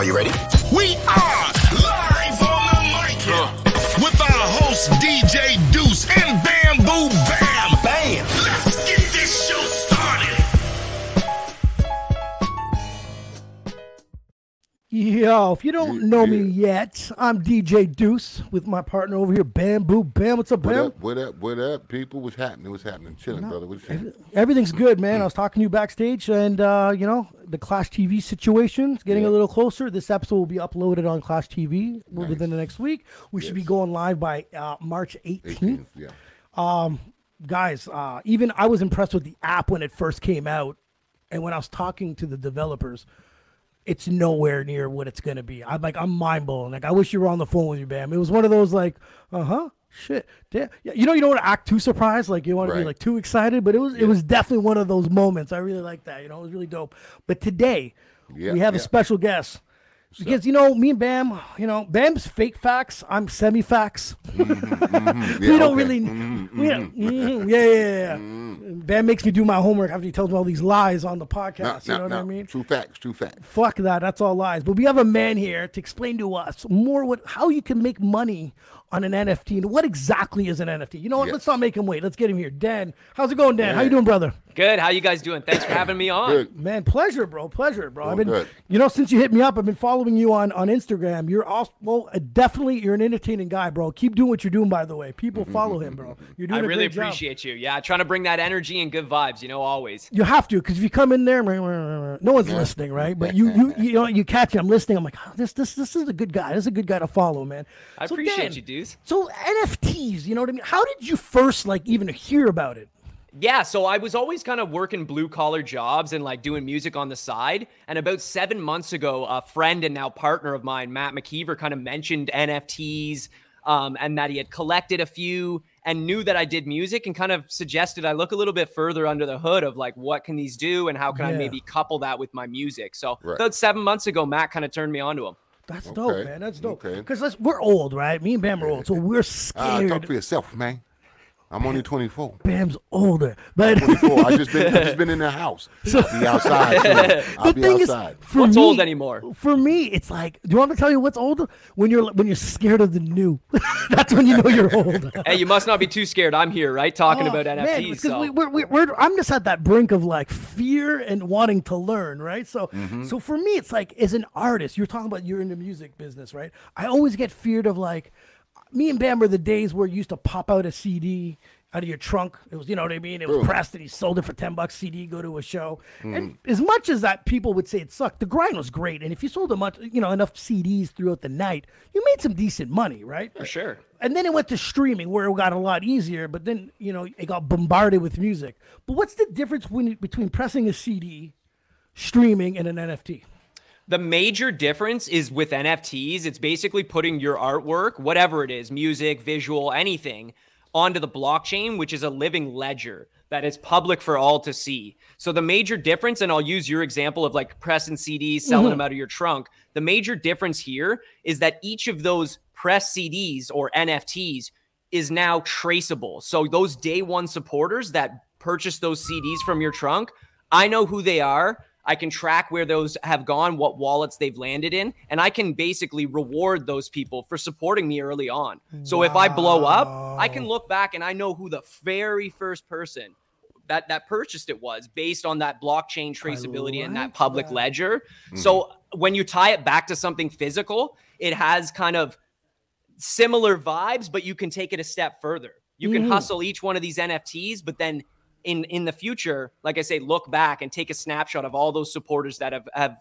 Are you ready? We are live on the mic with our host DJ Deuce Yo, if you don't know me yet, I'm DJ Deuce with my partner over here, Bamboo Bam. What's up, What Bam? up? What up? What up, people? What's happening? What's happening? Chilling, brother. What's happening? Everything's good, man. I was talking to you backstage, and uh, you know the Clash TV situation is getting a little closer. This episode will be uploaded on Clash TV within the next week. We should be going live by uh, March 18th. 18th, yeah. Guys, uh, even I was impressed with the app when it first came out, and when I was talking to the developers, it's nowhere near what it's gonna be. I'm like, I'm mind blown. Like, I wish you were on the phone with me, Bam. It was one of those like, uh huh, shit, damn. Yeah, you know, you don't want to act too surprised, like you want to be like too excited, but it was it was definitely one of those moments. I really like that. You know, it was really dope. But today, Yeah, we have a special guest. Because you know me and Bam, you know Bam's fake facts. I'm semi facts. Mm-hmm. we Yeah, don't okay. really. Mm-hmm. we don't- mhm, yeah, yeah, yeah. yeah. Bam makes me do my homework after he tells me all these lies on the podcast. You know no, what I mean? True facts. True facts. Fuck that. That's all lies. But we have a man here to explain to us more what how you can make money on an NFT and what exactly is an NFT. You know what? Yes. Let's not make him wait. Let's get him here. Dan, how's it going, Dan? How you doing, brother? Good. How you guys doing? Thanks for having me on. Good. Man, pleasure, bro. Pleasure, bro. I've been, good. you know, since you hit me up, I've been following you on on Instagram. You're also well, uh, definitely you're an entertaining guy, bro. Keep doing what you're doing. By the way, people follow him, bro. You're doing I a really great job. appreciate you. Yeah, trying to bring that energy and good vibes. You know, always. You have to, because if you come in there, no one's listening, right? But you, you, you know, you catch. I'm listening. I'm like, oh, this, this, this is a good guy. This is a good guy to follow, man. I So, appreciate Dan, you, dudes. So NFTs, you know what I mean? How did you first like even hear about it? Yeah, so I was always kind of working blue collar jobs and like doing music on the side. And about seven months ago, a friend and now partner of mine, Matt McKeever, kind of mentioned NFTs um, and that he had collected a few and knew that I did music and kind of suggested I look a little bit further under the hood of like, what can these do and how can I maybe couple that with my music? So Right. about seven months ago, Matt kind of turned me on to him. That's dope, man. That's dope. okay. Because we're old, right? Me and Bam are old, so we're Uh, scared. talk for yourself, man. I'm only 24. Bam's older, but 24. I just been I just been in the house. I'll be outside. Too. I'll the be thing outside. is, for What's me, old anymore? For me, it's like, do you want me to tell you what's older? When you're when you're scared of the new. That's when you know you're old. Hey, you must not be too scared. I'm here, right? Talking Oh, about man, NFTs. because so. we, we're, we're, we're, I'm just at that brink of like fear and wanting to learn, right? So, Mm-hmm. so for me, it's like as an artist, you're talking about you're in the music business, right? I always get feared of like, me and Bam were the days where you used to pop out a CD out of your trunk. It was, you know what I mean? It was Ooh. pressed and he sold it for 10 bucks CD, go to a show. Mm. And as much as that people would say it sucked, the grind was great. And if you sold a much, you know, enough CDs throughout the night, you made some decent money, right? For sure. And then it went to streaming where it got a lot easier, but then, you know, it got bombarded with music. But what's the difference when, between pressing a CD, streaming, and an NFT? The major difference is with NFTs, it's basically putting your artwork, whatever it is, music, visual, anything, onto the blockchain, which is a living ledger that is public for all to see. So the major difference, and I'll use your example of like pressing CDs, mm-hmm. selling them out of your trunk. The major difference here is that each of those press CDs or NFTs is now traceable. So those day one supporters that purchase those CDs from your trunk, I know who they are. I can track where those have gone, what wallets they've landed in, and I can basically reward those people for supporting me early on. So if I blow up, I can look back and I know who the very first person that that purchased it was based on that blockchain traceability and that public that. ledger. So when you tie it back to something physical, it has kind of similar vibes, but you can take it a step further. You can Mhm. hustle each one of these NFTs, but then in in the future, like I say, look back and take a snapshot of all those supporters that have have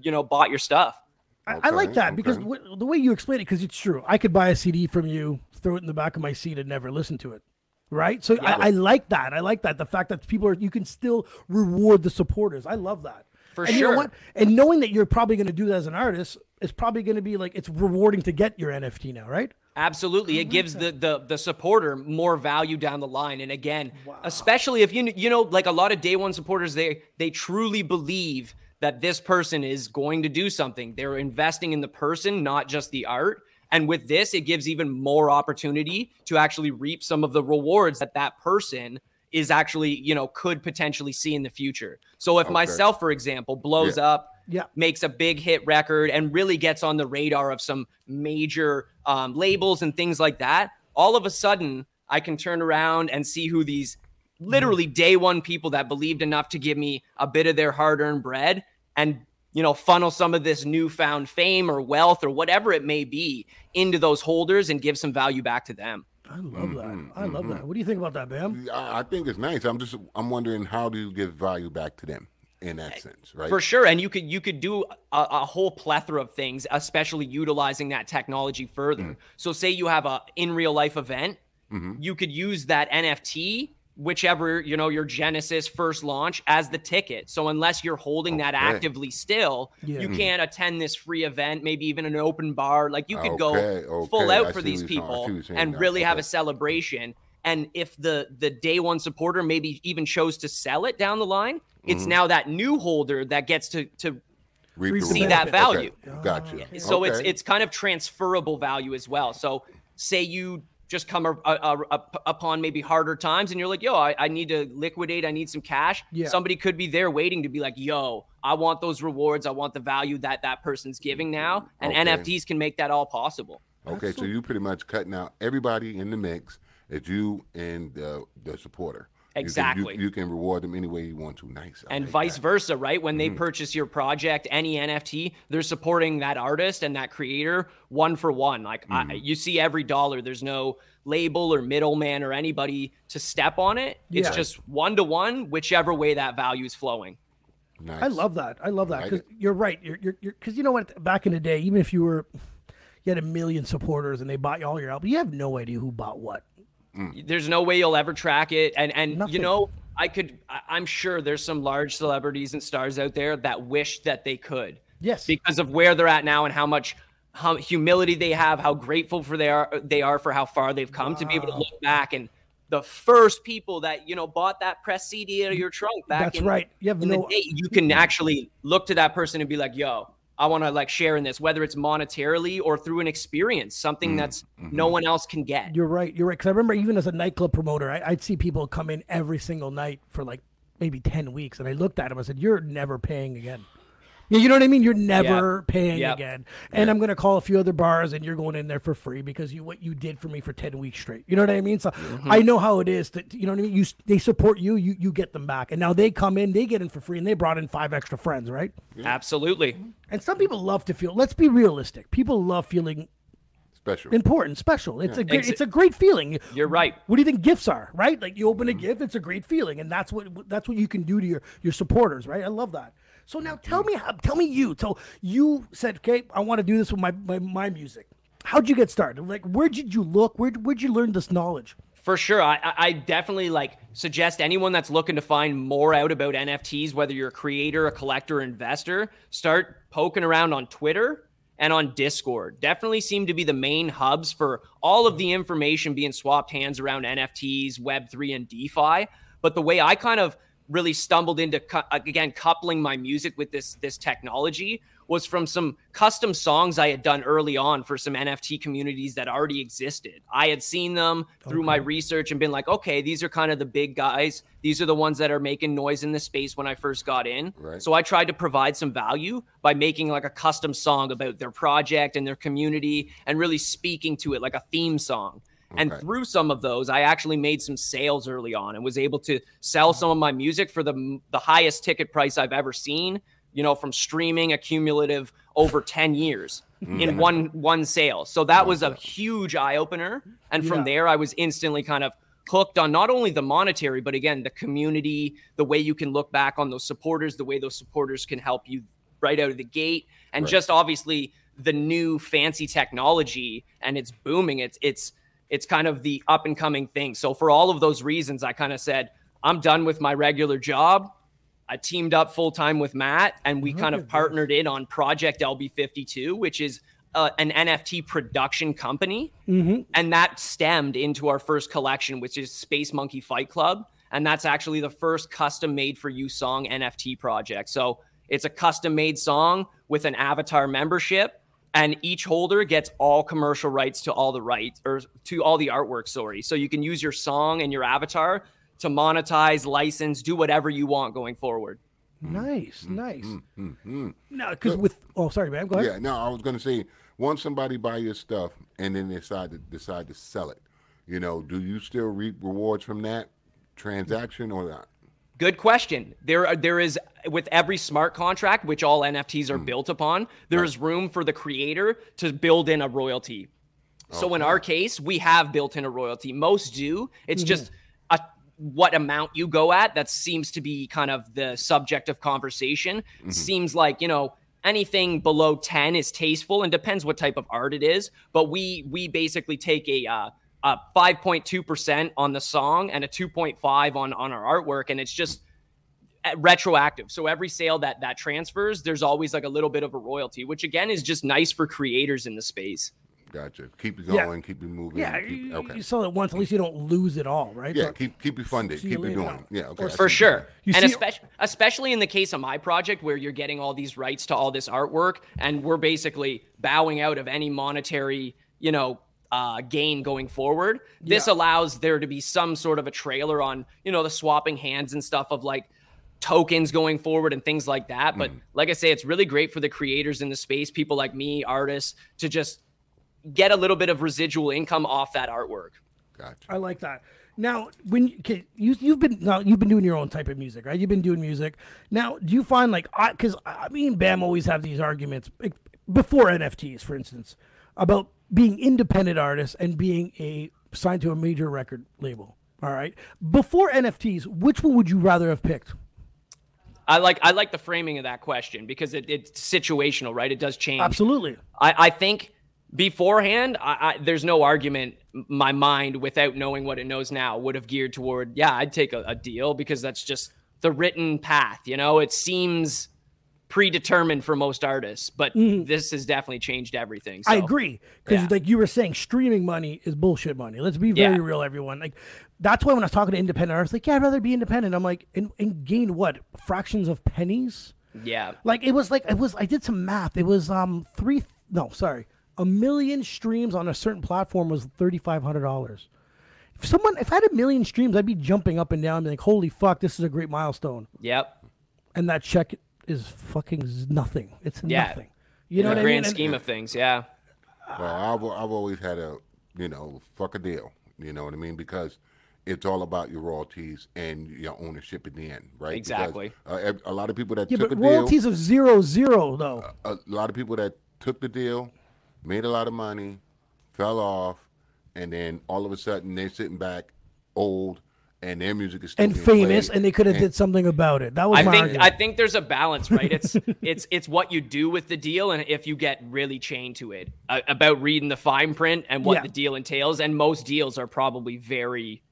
you know bought your stuff. I, I like Okay, that because w- the way you explain it, because it's true. I could buy a CD from you, throw it in the back of my seat, and never listen to it. Right. So I, I like that. I like that. The fact that people are, you can still reward the supporters. I love that. For and You know sure. what? And knowing that you're probably going to do that as an artist is probably going to be like, it's rewarding to get your NFT now, right? Absolutely, it gives the, the the supporter more value down the line. And again, especially if you you know like a lot of day one supporters, they they truly believe that this person is going to do something. They're investing in the person, not just the art. And with this, it gives even more opportunity to actually reap some of the rewards that that person is actually, you know, could potentially see in the future. So if myself, for example, blows Yeah. up Yeah. makes a big hit record and really gets on the radar of some major um, labels and things like that, all of a sudden I can turn around and see who these mm-hmm. literally day one people that believed enough to give me a bit of their hard earned bread and you know funnel some of this newfound fame or wealth or whatever it may be into those holders and give some value back to them. I love that. Mm-hmm, I love that. Mm-hmm. What do you think about that, Bam? I, I think it's nice. I'm just I'm wondering how do you give value back to them in that eh, sense, right? For sure, and you could you could do a, a whole plethora of things, especially utilizing that technology further. Mm-hmm. So, say you have a in real life event, mm-hmm. you could use that NFT, whichever you know your Genesis first launch, as the ticket. So, unless you're holding that actively still, Yeah. you mm-hmm. can't attend this free event, maybe even an open bar. Like you could Okay, go full out I for these what you're saying. I see people what you're saying and now. really have a celebration. And if the the day one supporter maybe even chose to sell it down the line, it's Mm-hmm. now that new holder that gets to to Reap see reward. that Okay, value. Gotcha. so it's Okay. it's kind of transferable value as well. So say you just come a, a, a- upon maybe harder times and you're like, yo, I, I need to liquidate. I need some cash. Yeah. Somebody could be there waiting to be like, yo, I want those rewards. I want the value that that person's giving now. And Okay. NFTs can make that all possible. Okay, so you pretty much cutting out everybody in the mix. It's you and the the supporter. You can- you- Exactly. You can, reward them any way you want to. Nice. I and like vice that. versa, right? When Mm-hmm. they purchase your project, any NFT, they're supporting that artist and that creator one for one. Like Mm-hmm. you see every dollar, there's no label or middleman or anybody to step on it. It's Yeah. just one to one, whichever way that value is flowing. Nice. I love that. I love that Like because it. you're right. You're you're because you know what? Back in the day, even if you were, you had a million supporters and they bought all your albums, you have no idea who bought what. Mm. There's no way you'll ever track it. And and you know, I could. I'm sure there's some large celebrities and stars out there that wish that they could. Yes. because of where they're at now and how much how humility they have, how grateful for they are they are for how far they've come to be able to look back and the first people that you know bought that press CD out of your trunk back That's in, right. You have no- day, you can actually look to that person and be like, "Yo, I want to like share in this, whether it's monetarily or through an experience, something mm, that's no mm-hmm. one else can get." You're right. You're right. Because I remember even as a nightclub promoter, I, I'd see people come in every single night for like maybe ten weeks, and I looked at them. I said, "You're never paying again." Yeah, you know what I mean. You're never paying Yep. again. And I'm gonna call a few other bars, and you're going in there for free because you what you did for me for ten weeks straight. You know what I mean? So Mm-hmm. I know how it is. That you know what I mean. You they support you, you you get them back, and now they come in, they get in for free, and they brought in five extra friends, right? Absolutely. And some people love to feel. Let's be realistic. People love feeling special. important, special. It's a great, Exa- it's a great feeling. You're right. What do you think gifts are? Right? Like you open a gift, it's a great feeling, and that's what that's what you can do to your your supporters. Right? I love that. So now tell mm-hmm. me how. Tell me you. So you said, "Okay, I want to do this with my my, my music." How'd you get started? Like, where did you look? Where where'd you learn this knowledge? For sure. I, I- I definitely like suggest anyone that's looking to find more out about NFTs, whether you're a creator, a collector, or investor, start poking around on Twitter and on Discord. Definitely seem to be the main hubs for all of the information being swapped hands around NFTs, Web3, and DeFi. But the way I kind of really stumbled into cu- again coupling my music with this this technology was from some custom songs I had done early on for some NFT communities that already existed. I had seen them through my research and been like, okay, these are kind of the big guys. These are the ones that are making noise in the space when I first got in. Right. So I tried to provide some value by making like a custom song about their project and their community and really speaking to it like a theme song. And Okay. through some of those, I actually made some sales early on and was able to sell some of my music for the the highest ticket price I've ever seen. You know, from streaming accumulative over ten years mm. in one one sale. So that was a huge eye opener. And from Yeah. there, I was instantly kind of hooked on not only the monetary, but again the community, the way you can look back on those supporters, the way those supporters can help you right out of the gate, and Right. just obviously the new fancy technology and it's booming. It's it's it's kind of the up and coming thing. So for all of those reasons, I kind of said, I'm done with my regular job. I teamed up full time with Matt and we kind of partnered in on Project LB52, which is uh, an NFT production company. And that stemmed into our first collection, which is Space Monkey Fight Club. And that's actually the first custom made for you song NFT project. So it's a custom made song with an avatar membership and each holder gets all commercial rights to all the rights or to all the artwork sorry so you can use your song and your avatar to monetize license do whatever you want going forward Nice, mm-hmm, nice. Mm-hmm, mm-hmm. No, because with oh, sorry, man. Go ahead. Yeah, no, I was gonna say once somebody buy your stuff and then they decide to decide to sell it, you know, do you still reap rewards from that transaction or not? Good question. There, are, there is with every smart contract, which all NFTs are hmm. built upon. There is room for the creator to build in a royalty. So in our case, we have built in a royalty. Most do. It's mm-hmm. just a what amount you go at that seems to be kind of the subject of conversation. Mm-hmm. Seems like you know anything below 10 is tasteful and depends what type of art it is. But we we basically take a uh, a 5.2% on the song and a 2.5 on on our artwork, and it's just uh, retroactive. So every sale that that transfers, there's always like a little bit of a royalty, which again is just nice for creators in the space. Gotcha. Keep it Yeah. going. Keep it moving. Yeah, keep- you, okay. you sell it once, at least you don't lose it all, right? yeah. So- Keep keep it funded. see you Keep it going. on. Yeah. Okay. I For sure. You and especially especially in the case of my project where you're getting all these rights to all this artwork and we're basically bowing out of any monetary, you know, uh, gain going forward. This Yeah. allows there to be some sort of a trailer on, you know, the swapping hands and stuff of like tokens going forward and things like that. But like I say, it's really great for the creators in the space, people like me, artists, to just get a little bit of residual income off that artwork. Gotcha. I like that. Now, when okay, you you've been now you've been doing your own type of music, right? You've been doing music. Now, do you find like I because I me and Bam always have these arguments like, before NFTs, for instance, about being independent artists and being a signed to a major record label. All right, before NFTs, which one would you rather have picked? I like I like the framing of that question because it, it's situational, right? It does change. Absolutely. I, I think beforehand, I, I, there's no argument. My mind, without knowing what it knows now, would have geared toward, yeah, I'd take a, a deal because that's just the written path. You know, it seems predetermined for most artists, but this has definitely changed everything. So. I agree because, yeah. like you were saying, streaming money is bullshit money. Let's be very Yeah. real, everyone. Like that's why when I was talking to independent artists, like, yeah, I'd rather be independent. I'm like, and, and gain what fractions of pennies? Yeah. Like it was like it was. I did some math. It was um three. No, sorry, a million streams on a certain platform was thirty five hundred dollars. If someone, if I had a million streams, I'd be jumping up and down, being like, "Holy fuck, this is a great milestone!" Yep. And that check is fucking nothing. It's Yeah. nothing. You know In what the I mean? grand And- scheme of things, yeah. Well, I've I've always had a you know fuck a deal. You know what I mean? Because it's all about your royalties and your ownership in the end, right? Because, Exactly. uh, a lot of people that yeah, took but a deal, royalties of zero zero though. a lot of people that took the deal, made a lot of money, fell off, and then all of a sudden they're sitting back, old, and their music is still and being famous, played. and they could have did something about it. That was I my think argument. I think there's a balance, right? It's it's it's what you do with the deal, and if you get really chained to it, uh, about reading the fine print and what Yeah. the deal entails. And most deals are probably very,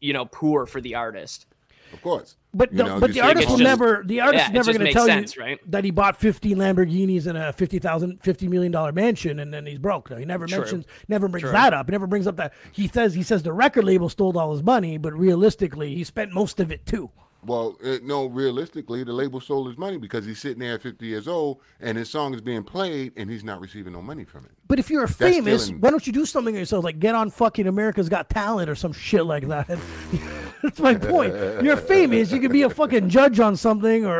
you know, poor for the artist. Of course. But You the, know, but the artist will just- never. The artist yeah, is never going to tell sense, you right? that he bought 15 Lamborghinis and a 50,000, 50 million dollar mansion, and then he's broke. No, he never True. mentions, never brings True. that up. He never brings up that he says he says the record label stole all his money, but realistically, he spent most of it too. Well, uh, no, realistically, the label stole his money because he's sitting there at 50 years old and his song is being played and he's not receiving no money from it. But if you're famous, stealing- why don't you do something yourself, like get on fucking America's Got Talent or some shit like that? That's my point. You're famous, you could be a fucking judge on something, or,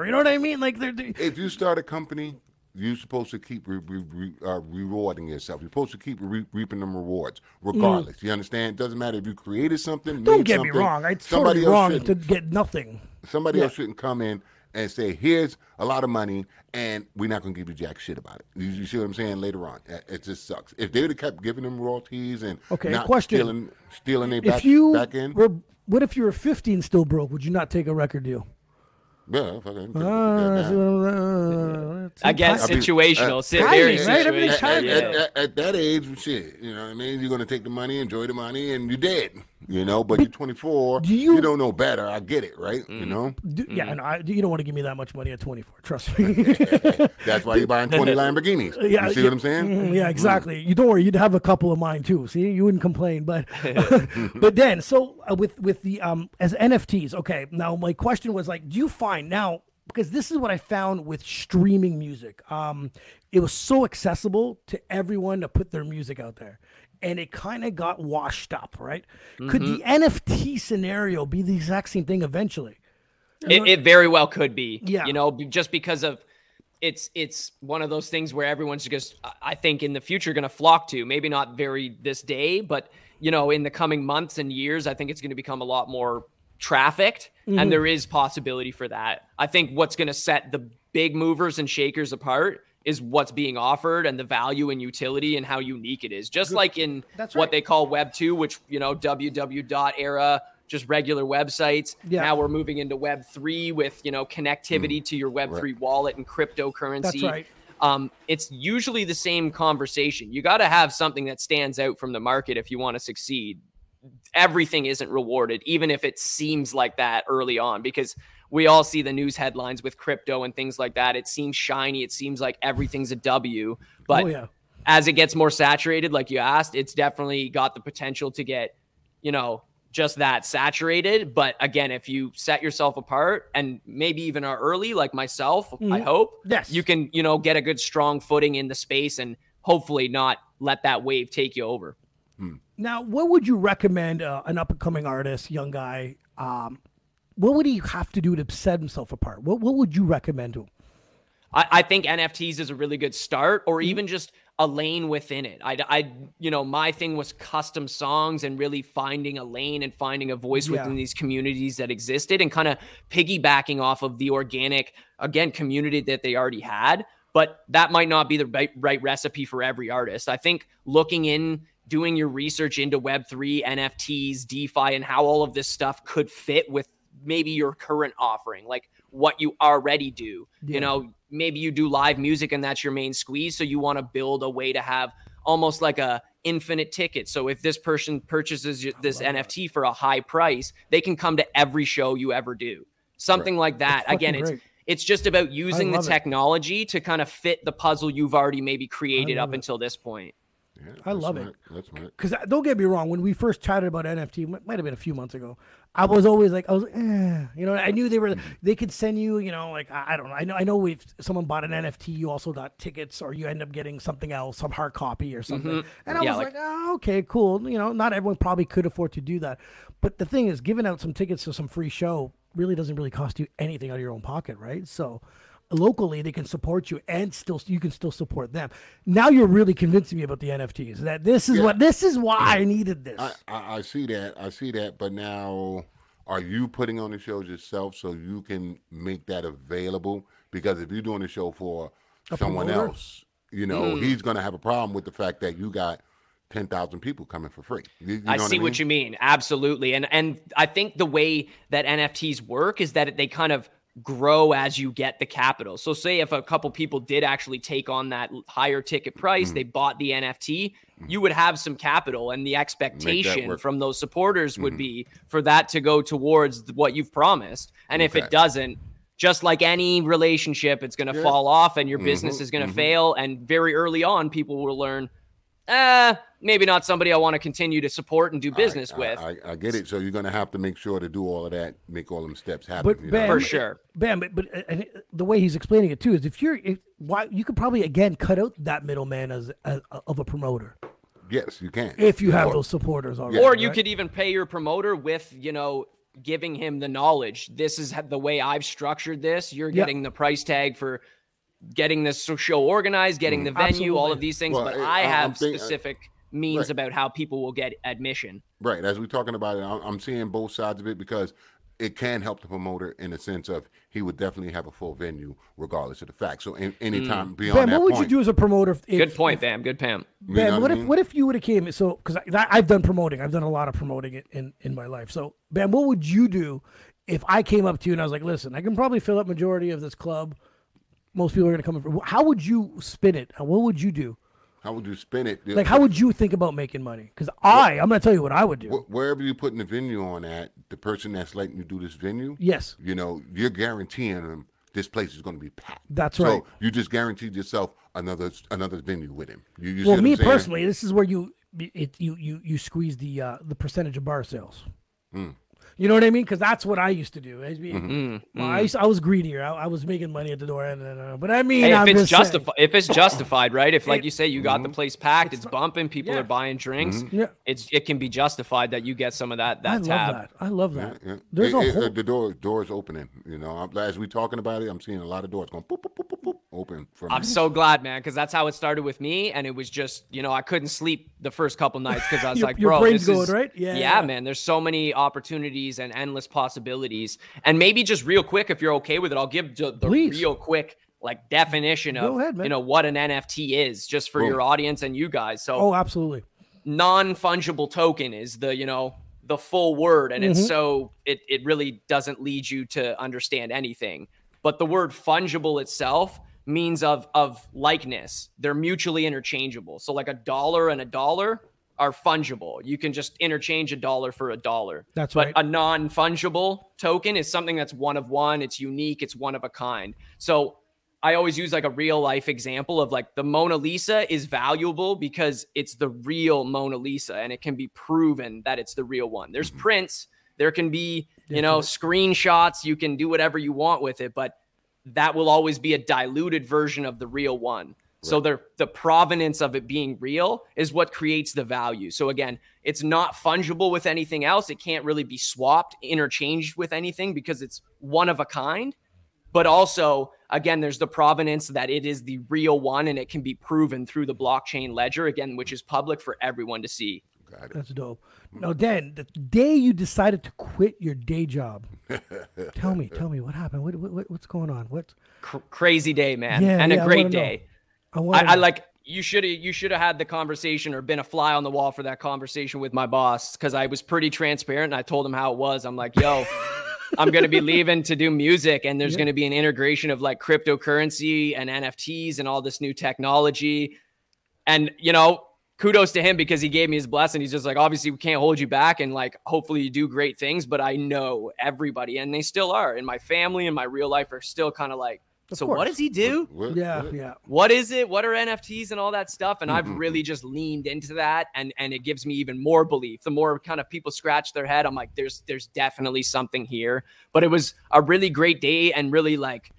or you know what I mean? Like they're, they If you start a company, you're supposed to keep re- re- re- uh, rewarding yourself. You're supposed to keep re- reaping them rewards, regardless. You understand? It doesn't matter if you created something. Mm. don't get me wrong. It's somebody totally wrong to get nothing. Somebody Yeah. else shouldn't come in and say, "Here's a lot of money, and we're not going to give you jack shit about it." You, you see what I'm saying? Later on, it, just sucks. If they would have kept giving them royalties and Okay, not question. stealing, stealing their If back, you back end, were, what if you were 15 still broke? Would you not take a record deal? Yeah, fucking, Uh, see yeah, what I'm- uh, I guess situational, uh, timing, right? Everything's situational. timing. at, at, at that age, shit, you know what I mean? You're going to take the money, enjoy the money, and you're dead. You know, but, you're 24. do you- you, don't know better. I get it, right? You know, Do- Mm-hmm. Yeah, no, I, you don't want to give me that much money at 24. Trust me. that's why you're buying 20 Lamborghinis. yeah, you see yeah, what I'm saying? mhm, yeah, exactly. You don't worry. You'd have a couple of mine too. See, you wouldn't complain. But but then, so uh, with with the um as NFTs. Okay, now my question was like, do you find now because this is what I found with streaming music. Um, it was so accessible to everyone to put their music out there. And it kind of got washed up, right? Could the mm-hmm. NFT scenario be the exact same thing eventually? It, it very well could be. Yeah. You know, just because of it's it's one of those things where everyone's just I- I think in the future going to flock to. Maybe not very this day, but you know, in the coming months and years, I think it's going to become a lot more trafficked, and mm-hmm. there is possibility for that. I think what's going to set the big movers and shakers apart is what's being offered and the value and utility and how unique it is. Just like in That's what right. they call Web two, which you know www dot era, just regular websites. Yeah. Now we're moving into Web three with you know connectivity to your Web three wallet and cryptocurrency. That's right. Um, it's usually the same conversation. You got to have something that stands out from the market if you want to succeed. Everything isn't rewarded, even if it seems like that early on, because we all see the news headlines with crypto and things like that. It seems shiny. It seems like everything's a W. But oh yeah. as it gets more saturated, like you asked, it's definitely got the potential to get, you know, just that saturated. But again, if you set yourself apart and maybe even are early, like myself, I hope, Yes. you can, you know, get a good strong footing in the space and hopefully not let that wave take you over. Now, what would you recommend uh, an up and coming artist, young guy? Um, what would he have to do to set himself apart? What What would you recommend to him? I, I think NFTs is a really good start, or mm-hmm. even just a lane within it. I, I, you know, my thing was custom songs and really finding a lane and finding a voice Yeah. within these communities that existed, and kind of piggybacking off of the organic, again, community that they already had. But that might not be the right, right recipe for every artist. I think looking in, doing your research into Web3, NFTs, DeFi, and how all of this stuff could fit with maybe your current offering, like what you already do. Yeah. You know, maybe you do live music and that's your main squeeze. So you want to build a way to have almost like a infinite ticket. So if this person purchases this NFT for a high price, they can come to every show you ever do. Something like that. That's Again, fucking it's great. it's just about using the love it. technology to kind of fit the puzzle you've already maybe created up it. until this point. Yeah, I that's love it. smart. That's smart. Because uh, don't get me wrong, when we first chatted about NFT, might might have been a few months ago. I was always like, I was, eh, you know, I knew they were, they could send you, you know, like I, I don't know, I know, I know if someone bought an NFT, you also got tickets, or you end up getting something else, some hard copy or something. And I Yeah, was like- like, oh, okay, cool. You know, not everyone probably could afford to do that, but the thing is, giving out some tickets to some free show really doesn't really cost you anything out of your own pocket, right? So. Locally, they can support you, and still you can still support them. Now you're really convincing me about the NFTs. That this is Yeah. what this is why I needed this. I, I, I see that. I see that. But now, are you putting on the shows yourself so you can make that available? Because if you're doing the show for someone promoter? else, you know, hmm. he's going to have a problem with the fact that you got 10,000 people coming for free. You, you I see what, what you mean. Absolutely. And and I think the way that NFTs work is that they kind of grow as you get the capital. So say if a couple people did actually take on that higher ticket price, they bought the NFT, you would have some capital and the expectation from those supporters would be for that to go towards what you've promised. And if it doesn't, just like any relationship, it's going to fall off and your business is going to fail. And very early on, people will learn, uh, maybe not somebody I want to continue to support and do business I, with. I, I get it. So you're going to have to make sure to do all of that, make all them steps happen. But you know? Ben, For sure. Ben, but, but uh, and it- the way he's explaining it too is if you're, if, why you could probably again cut out that middleman as, as of a promoter yes, you can. if you have Or- those supporters already. or you right? could even pay your promoter with, you know, giving him the knowledge. This is the way I've structured this. You're Yeah. getting the price tag for getting this show organized, getting mm-hmm. the venue, all of these things. Well, but eh, I- I I'm have think- uh, specific means right. about how people will get admission. Right. As we're talking about it, I'm, I'm seeing both sides of it because it can help the promoter in the sense of he would definitely have a full venue regardless of the fact. So in, hmm. anytime beyond Ben, that what would point, you do as a promoter? If, Good point, if- Bam. Good Pam. you Ben, know what I if what if you would have came so because I've done promoting, I've done a lot of promoting it in in my life. So Ben, what would you do if I came up to you and I was like, listen, I can probably fill up majority of this club. Most people are going to come in. For, how would you spin it? What would you do? How would you spin it? Like, how would you think about making money? Because I, I'm going to tell you what I would do. Wh- wherever you're putting the venue on at, the person that's letting you do this venue, Yes. you know, you're guaranteeing them this place is going to be packed. That's so right. So you just guaranteed yourself another another venue with him. You, you well, me personally, this is where you it you you you squeeze the uh, the percentage of bar sales. You know what I mean? Because that's what I used to do. I, mean, Mm, well, mm. I, used, I was greedier. I, I was making money at the door, and, and uh, but I mean, Hey, I'm if it's just saying. justified, if it's justified, right? If like It- you say you got the place packed, it's, not- bumping, people yeah. are buying drinks. Yeah. It's it can be justified that you get some of that that I love tab. that. I love that. Yeah. There's It- a it- whole. the door doors opening. You know, as we talking about it, I'm seeing a lot of doors going boop, boop, boop, boop, boop, open. From I'm so glad, man, because that's how it started with me, and it was just you know I couldn't sleep the first couple nights because I was Your- like, your bro, brain's this going, is right? Yeah, yeah, yeah. man. There's so many opportunities and endless possibilities, and maybe just real quick, if you're okay with it, I'll give the, the real quick like definition of ahead, you know what an NFT is, just for Boom. your audience and you guys. So oh, absolutely. non-fungible token is the you know the full word and Mm-hmm. it's so it, it really doesn't lead you to understand anything but the word fungible itself means of of likeness they're mutually interchangeable so like a dollar and a dollar are fungible. You can just interchange a dollar for a dollar. That's but right. a non-fungible token is something that's one of one. It's unique. It's one of a kind. So I always use like a real life example of like the Mona Lisa is valuable because it's the real Mona Lisa and it can be proven that it's the real one. There's mm-hmm. prints, there can be, you know, screenshots, you can do whatever you want with it, but that will always be a diluted version of the real one. So the the provenance of it being real is what creates the value. So again, it's not fungible with anything else. It can't really be swapped, interchanged with anything because it's one of a kind but also again there's the provenance that it is the real one and it can be proven through the blockchain ledger again which is public for everyone to see Got it. That's dope. Now, Dan, the day you decided to quit your day job, tell me, tell me what happened. What, what what's going on? What Cr- crazy day man Yeah, and yeah, I a great wanna know. day I? I, I like you should have you should have had the conversation or been a fly on the wall for that conversation with my boss because I was pretty transparent and I told him how it was. I'm like, yo, I'm gonna be leaving to do music and there's gonna be an integration of like cryptocurrency and NFTs and all this new technology. And you know, kudos to him because he gave me his blessing. He's just like, obviously, we can't hold you back, and like, hopefully, you do great things. But I know everybody, and they still are, and my family and my real life are still kind of like, so what does he do? What- yeah, what? yeah. what is it what are nfts and all that stuff and i've mm-hmm. really just leaned into that and and it gives me even more belief the more kind of people scratch their head i'm like there's there's definitely something here but it was a really great day and really like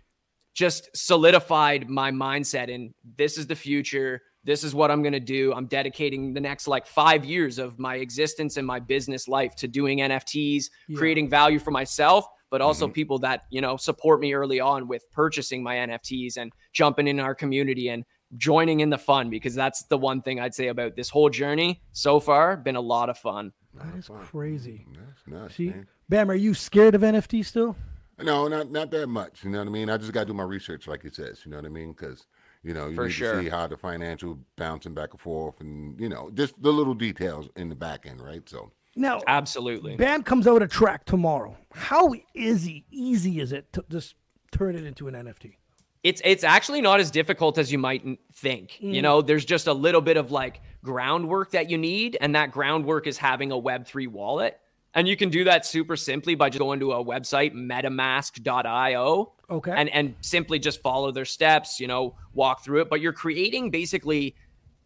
just solidified my mindset in this is the future this is what i'm going to do i'm dedicating the next like five years of my existence and my business life to doing nfts Yeah. creating value for myself but also mm-hmm. people that you know support me early on with purchasing my nfts and jumping in our community and joining in the fun because that's the one thing i'd say about this whole journey so far been a lot of fun That is crazy. Mm-hmm. That's nuts, See, man. Bam, are you scared of NFT still? No, not not that much. You know what I mean? I just got to do my research, like it says. You know what I mean? Because you know you For need sure. to see how the financial bouncing back and forth, and you know just the little details in the back end, right? So Now, absolutely Bam comes out with a track tomorrow. How easy, easy is it to just turn it into an NFT? it's it's actually not as difficult as you might think. You mm. know, there's just a little bit of like groundwork that you need, and that groundwork is having a Web3 wallet. And you can do that super simply by just going to a website, metamask.io, Okay. and and simply just follow their steps. You know, walk through it. But you're creating basically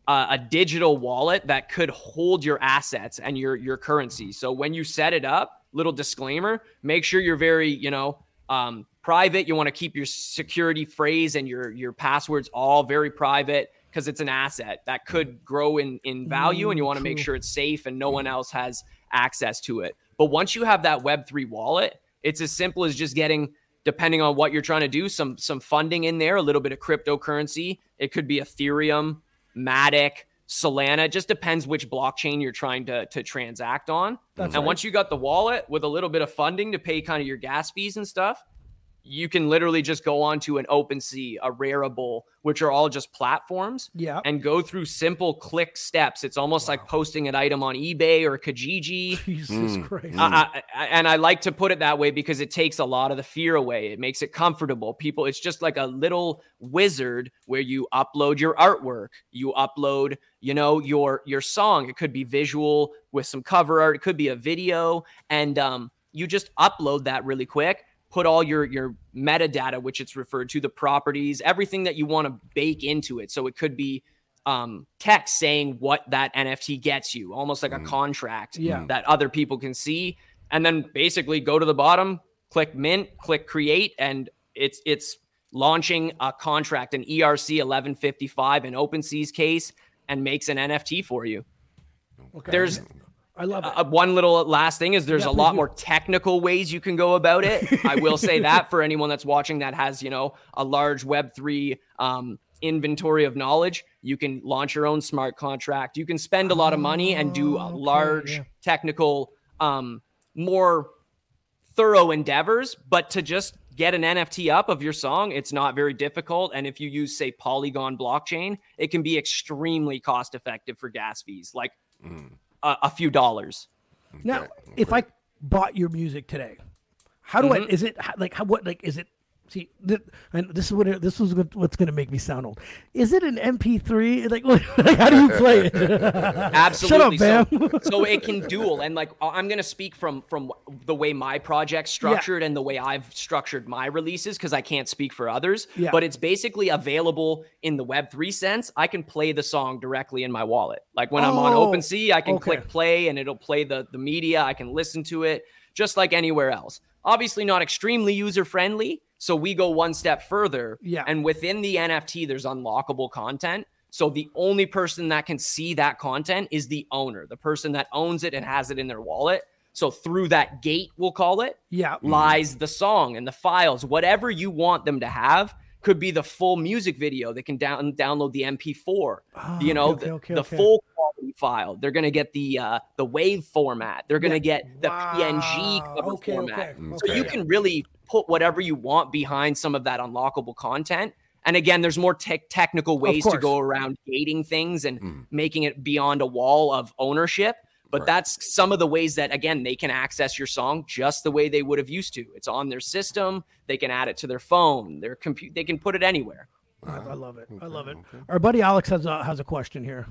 uh, a digital wallet that could hold your assets and your your currency. So when you set it up, little disclaimer: make sure you're very you know um, private. You want to keep your security phrase and your your passwords all very private because it's an asset that could grow in in value, and you want to make sure it's safe and no one else has access to it. But once you have that Web three wallet, it's as simple as just getting depending on what you're trying to do some some funding in there a little bit of cryptocurrency it could be ethereum matic solana it just depends which blockchain you're trying to to transact on That's and right. once you got the wallet with a little bit of funding to pay kind of your gas fees and stuff you can literally just go onto an OpenSea, a Rarible, which are all just platforms, Yeah. and go through simple click steps. It's almost like posting an item on eBay or Kijiji. Jesus Christ. I, I, and I like to put it that way because it takes a lot of the fear away. It makes it comfortable. People, it's just like a little wizard where you upload your artwork, you upload, you know, your your song. It could be visual with some cover art. It could be a video, and um, you just upload that really quick. Put all your your metadata, which it's referred to, the properties, everything that you want to bake into it. So it could be um, text saying what that NFT gets you, almost like a contract Yeah. that other people can see. and then basically go to the bottom, click mint, click create, and it's it's launching a contract, an ERC 1155 in OpenSea's case, and makes an NFT for you. Okay. There's I love it. uh, one little last thing is there's Yeah, a lot do. more technical ways you can go about it. I will say that for anyone that's watching that has, you know, a large Web3 um, inventory of knowledge, you can launch your own smart contract. You can spend a lot of money and do Oh, okay, large yeah. technical, um, more thorough endeavors. But to just get an NFT up of your song, it's not very difficult. And if you use, say, Polygon blockchain, it can be extremely cost effective for gas fees, like a, a few dollars. Now, if I bought your music today, how do Mm-hmm. I? Is it like how? What like is it? See, th- and this is what it, this is what's going to make me sound old. Is it an MP3? Like, like how do you play it? Absolutely. Bam. so, so it can dual, and like I'm gonna speak from from the way my project's structured and the way I've structured my releases because I can't speak for others. Yeah. But it's basically available in the Web three sense. I can play the song directly in my wallet. Like when I'm on Oh, OpenSea, I can okay. click play and it'll play the the media. I can listen to it just like anywhere else. Obviously, not extremely user friendly. So we go one step further. Yeah. And within the NFT, there's unlockable content. So the only person that can see that content is the owner, the person that owns it and has it in their wallet. So through that gate, we'll call it, yeah. lies the song and the files, whatever you want them to have. Could be the full music video. They can down download the MP4. you know, Ah, okay, the, okay, the okay. full quality file. They're gonna get the uh, the wave format. They're gonna Yeah. get the PNG cover Okay, format. okay, So you can really put whatever you want behind some of that unlockable content. And again, there's more tech technical ways to go around gating things and hmm. making it beyond a wall of ownership. But that's some of the ways that again they can access your song just the way they would have used to. It's on their system. They can add it to their phone, their compute. They can put it anywhere I, I love it. I love it. Our buddy Alex has a has a question here.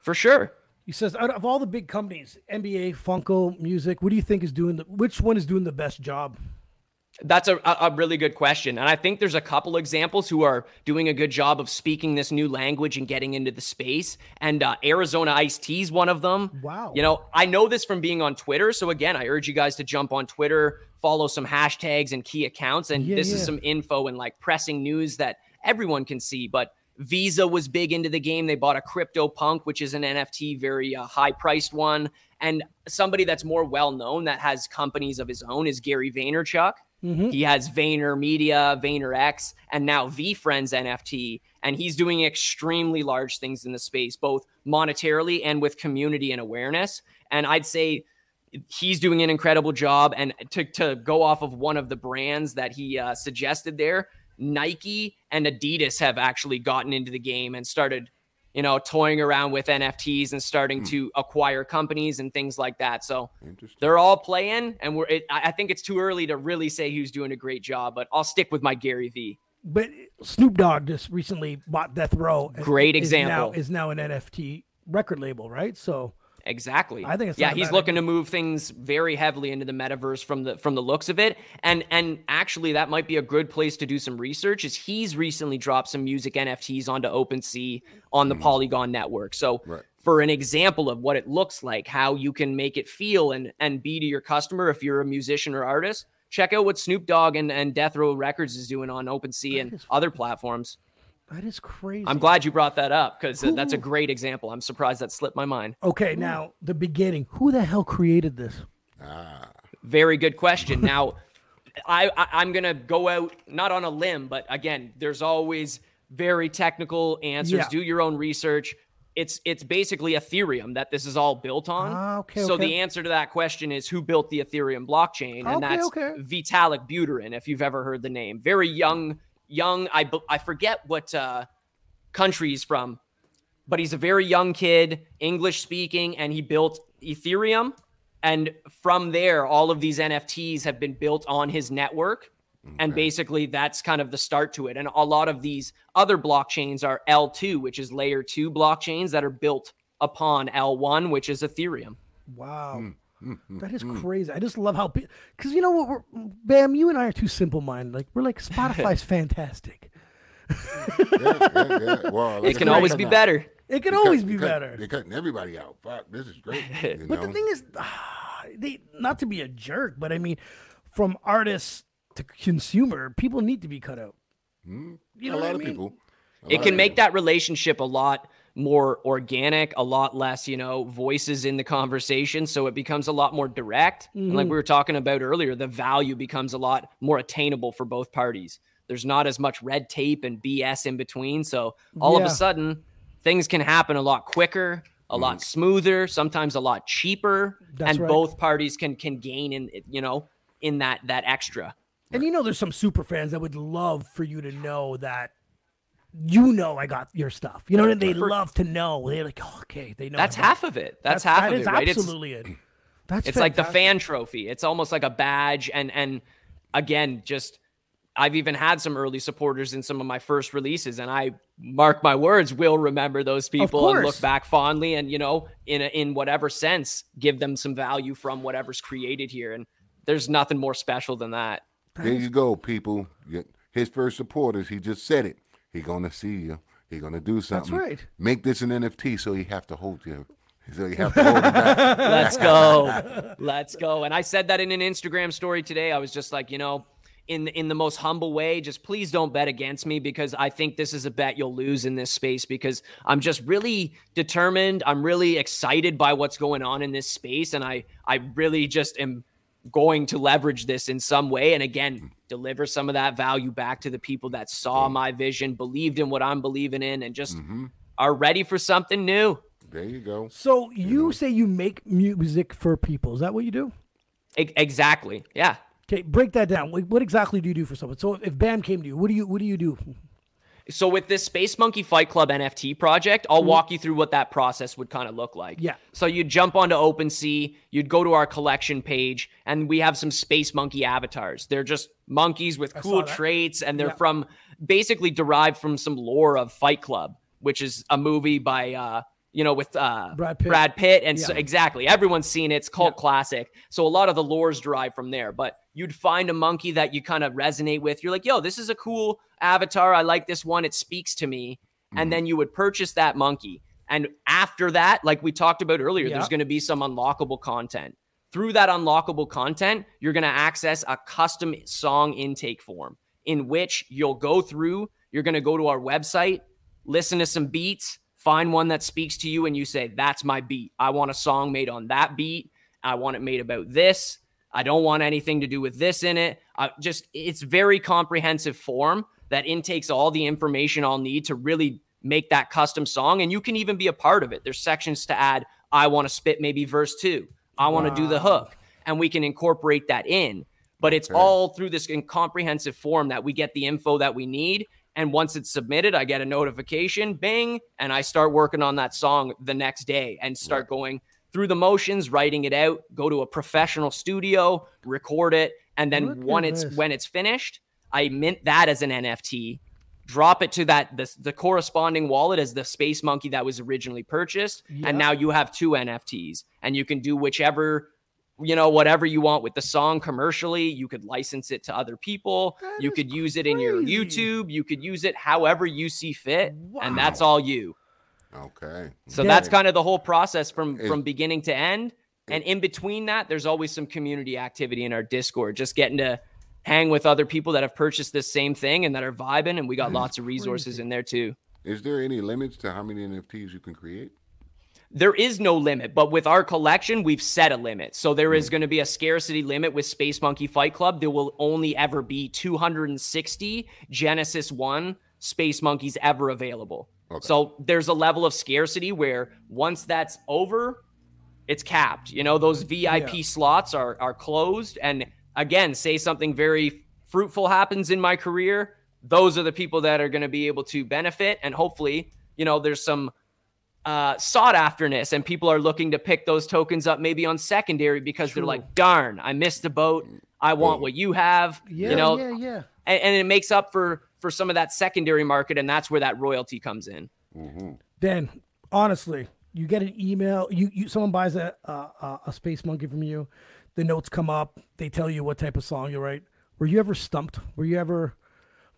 for sure. He says, out of all the big companies, NBA, Funko, Music, what do you think is doing the? Which one is doing the best job? That's a, a really good question. And I think there's a couple examples who are doing a good job of speaking this new language and getting into the space. And uh, Arizona Ice Tea is one of them. Wow. You know, I know this from being on Twitter. So again, I urge you guys to jump on Twitter, follow some hashtags and key accounts. And Yeah, this is some info and like pressing news that everyone can see. But Visa was big into the game. They bought a Crypto Punk, which is an NFT, very uh, high priced one. And somebody that's more well known that has companies of his own is Gary Vaynerchuk. He has VaynerMedia, Vayner X, and now VeeFriends NFT. And he's doing extremely large things in the space, both monetarily and with community and awareness. And I'd say he's doing an incredible job. And to, to go off of one of the brands that he uh, suggested there, Nike and Adidas have actually gotten into the game and started, you know, toying around with NFTs and starting hmm. to acquire companies and things like that. So they're all playing, and we're. It, I I think it's too early to really say who's doing a great job, but I'll stick with my Gary Vee. But Snoop Dogg just recently bought Death Row. and Great is Now, example. is now an NFT record label, right? So Exactly. I think it's yeah. He's looking to move things very heavily into the metaverse from the from the looks of it, and and actually that might be a good place to do some research. Is he's recently dropped some music NFTs onto OpenSea on the mm-hmm. Polygon network. So Right. for an example of what it looks like, how you can make it feel and and be to your customer if you're a musician or artist, check out what Snoop Dogg and, and Death Row Records is doing on OpenSea and other platforms. That is crazy. I'm glad you brought that up because that's a great example. I'm surprised that slipped my mind. Okay, now the beginning. Who the hell created this? Ah. Very good question. Now, I, I I'm gonna go out not on a limb, but again, there's always very technical answers. Yeah. Do your own research. It's it's basically Ethereum that this is all built on. Ah, okay, so okay. the answer to that question is who built the Ethereum blockchain, and Okay, that's okay. Vitalik Buterin. If you've ever heard the name, very young, young. I I forget what uh, country he's from, but he's a very young kid, English speaking, and he built Ethereum. And from there, all of these NFTs have been built on his network. And basically, that's kind of the start to it. And a lot of these other blockchains are L2, which is layer two blockchains that are built upon L1, which is Ethereum. Wow. Hmm, That is crazy. I just love how, because you know what, we're, Bam, you and I are too simple minded. Like we're like Spotify's fantastic. yeah, yeah, yeah. Well, It can always be now. better. It can They always cut- be they cut- better. They're cutting everybody out. Fuck, this is great. But know? the thing is, ah, they not to be a jerk, but I mean, from artist to consumer, people need to be cut out. You know a what lot I of people. A it can make people. that relationship a lot more organic, a lot less, you know, voices in the conversation. So it becomes a lot more direct. Mm-hmm. like we were talking about earlier, the value becomes a lot more attainable for both parties. There's not as much red tape and BS in between. So all of a sudden, things can happen a lot quicker, a lot smoother, sometimes a lot cheaper, That's and right. both parties can can gain in you know in that that extra. And you know, there's some super fans that would love for you to know that you know I got your stuff. You know, and they love to know. They're like, oh, okay, they know. That's half of it. That's, half that of is it, right? It's- absolutely it. That's it's like the fan trophy it's almost like a badge and and again just i've even had some early supporters in some of my first releases and i mark my words will remember those people and look back fondly and you know in a, in whatever sense give them some value from whatever's created here and there's nothing more special than that There you go, people. His first supporters, he just said it. He gonna see you. He gonna do something. That's right. Make this an NFT so he have to hold you. So you have to hold him back. Let's go. Let's go. And I said that in an Instagram story today. I was just like, you know, in in the most humble way, just please don't bet against me because I think this is a bet you'll lose in this space because I'm just really determined. I'm really excited by what's going on in this space and I I really just am going to leverage this in some way and again deliver some of that value back to the people that saw my vision, believed in what I'm believing in and just mm-hmm. are ready for something new. There you go. So you say you make music for people. Is that what you do? E- exactly. Yeah. Okay, break that down. What what exactly do you do for someone? So if Bam came to you, what do you what do you do? So with this Space Monkey Fight Club NFT project, I'll walk you through what that process would kind of look like. Yeah. So you'd jump onto OpenSea, you'd go to our collection page, and we have some Space Monkey avatars. They're just monkeys with cool traits, and they're Yeah. from basically derived from some lore of Fight Club, which is a movie by uh, you know, with uh Brad Pitt. Brad Pitt, and so exactly everyone's seen it. It's cult classic. So a lot of the lore's derived from there. But you'd find a monkey that you kind of resonate with. You're like, yo, this is a cool avatar. I like this one. It speaks to me. And mm-hmm. then you would purchase that monkey. And after that, like we talked about earlier, Yeah. there's going to be some unlockable content. Through that unlockable content, you're going to access a custom song intake form in which you'll go through. You're going to go to our website, listen to some beats, find one that speaks to you, and you say, That's my beat. I want a song made on that beat. I want it made about this. I don't want anything to do with this in it. I just, it's very comprehensive form that intakes all the information I'll need to really make that custom song. And you can even be a part of it. There's sections to add. I want to spit maybe verse two. I want to do the hook. And we can incorporate that in. But it's all through this comprehensive form that we get the info that we need. And once it's submitted, I get a notification, bing, and I start working on that song the next day and start going through the motions, writing it out, go to a professional studio, record it, and then when it's this. when it's finished, I mint that as an NFT, drop it to that the, the corresponding wallet as the space monkey that was originally purchased, Yeah. and now you have two NFTs, and you can do whichever you know whatever you want with the song commercially you could license it to other people That you could use it in your youtube you could use it however you see fit and that's all you Okay. so Yeah. that's kind of the whole process from Is- from beginning to end. And in between that, there's always some community activity in our Discord, just getting to hang with other people that have purchased this same thing and that are vibing. And we got lots of resources in there too. Is there any limits to how many NFTs you can create? There is no limit, but with our collection, we've set a limit. So there is mm. going to be a scarcity limit with Space Monkey Fight Club. There will only ever be 260 Genesis 1 Space Monkeys ever available. So there's a level of scarcity where once that's over, it's capped. You know, those VIP Yeah. slots are are closed. And again, say something very fruitful happens in my career, those are the people that are going to be able to benefit. And hopefully, you know, there's some uh, sought afterness, and people are looking to pick those tokens up maybe on secondary because they're like, "Darn, I missed the boat. I want what you have." Yeah, you know, yeah, yeah. and, and it makes up for for some of that secondary market, and that's where that royalty comes in. Dan, honestly, you get an email. You, you someone buys a, a a- a space monkey from you. The notes come up. They tell you what type of song you write. Were you ever stumped? Were you ever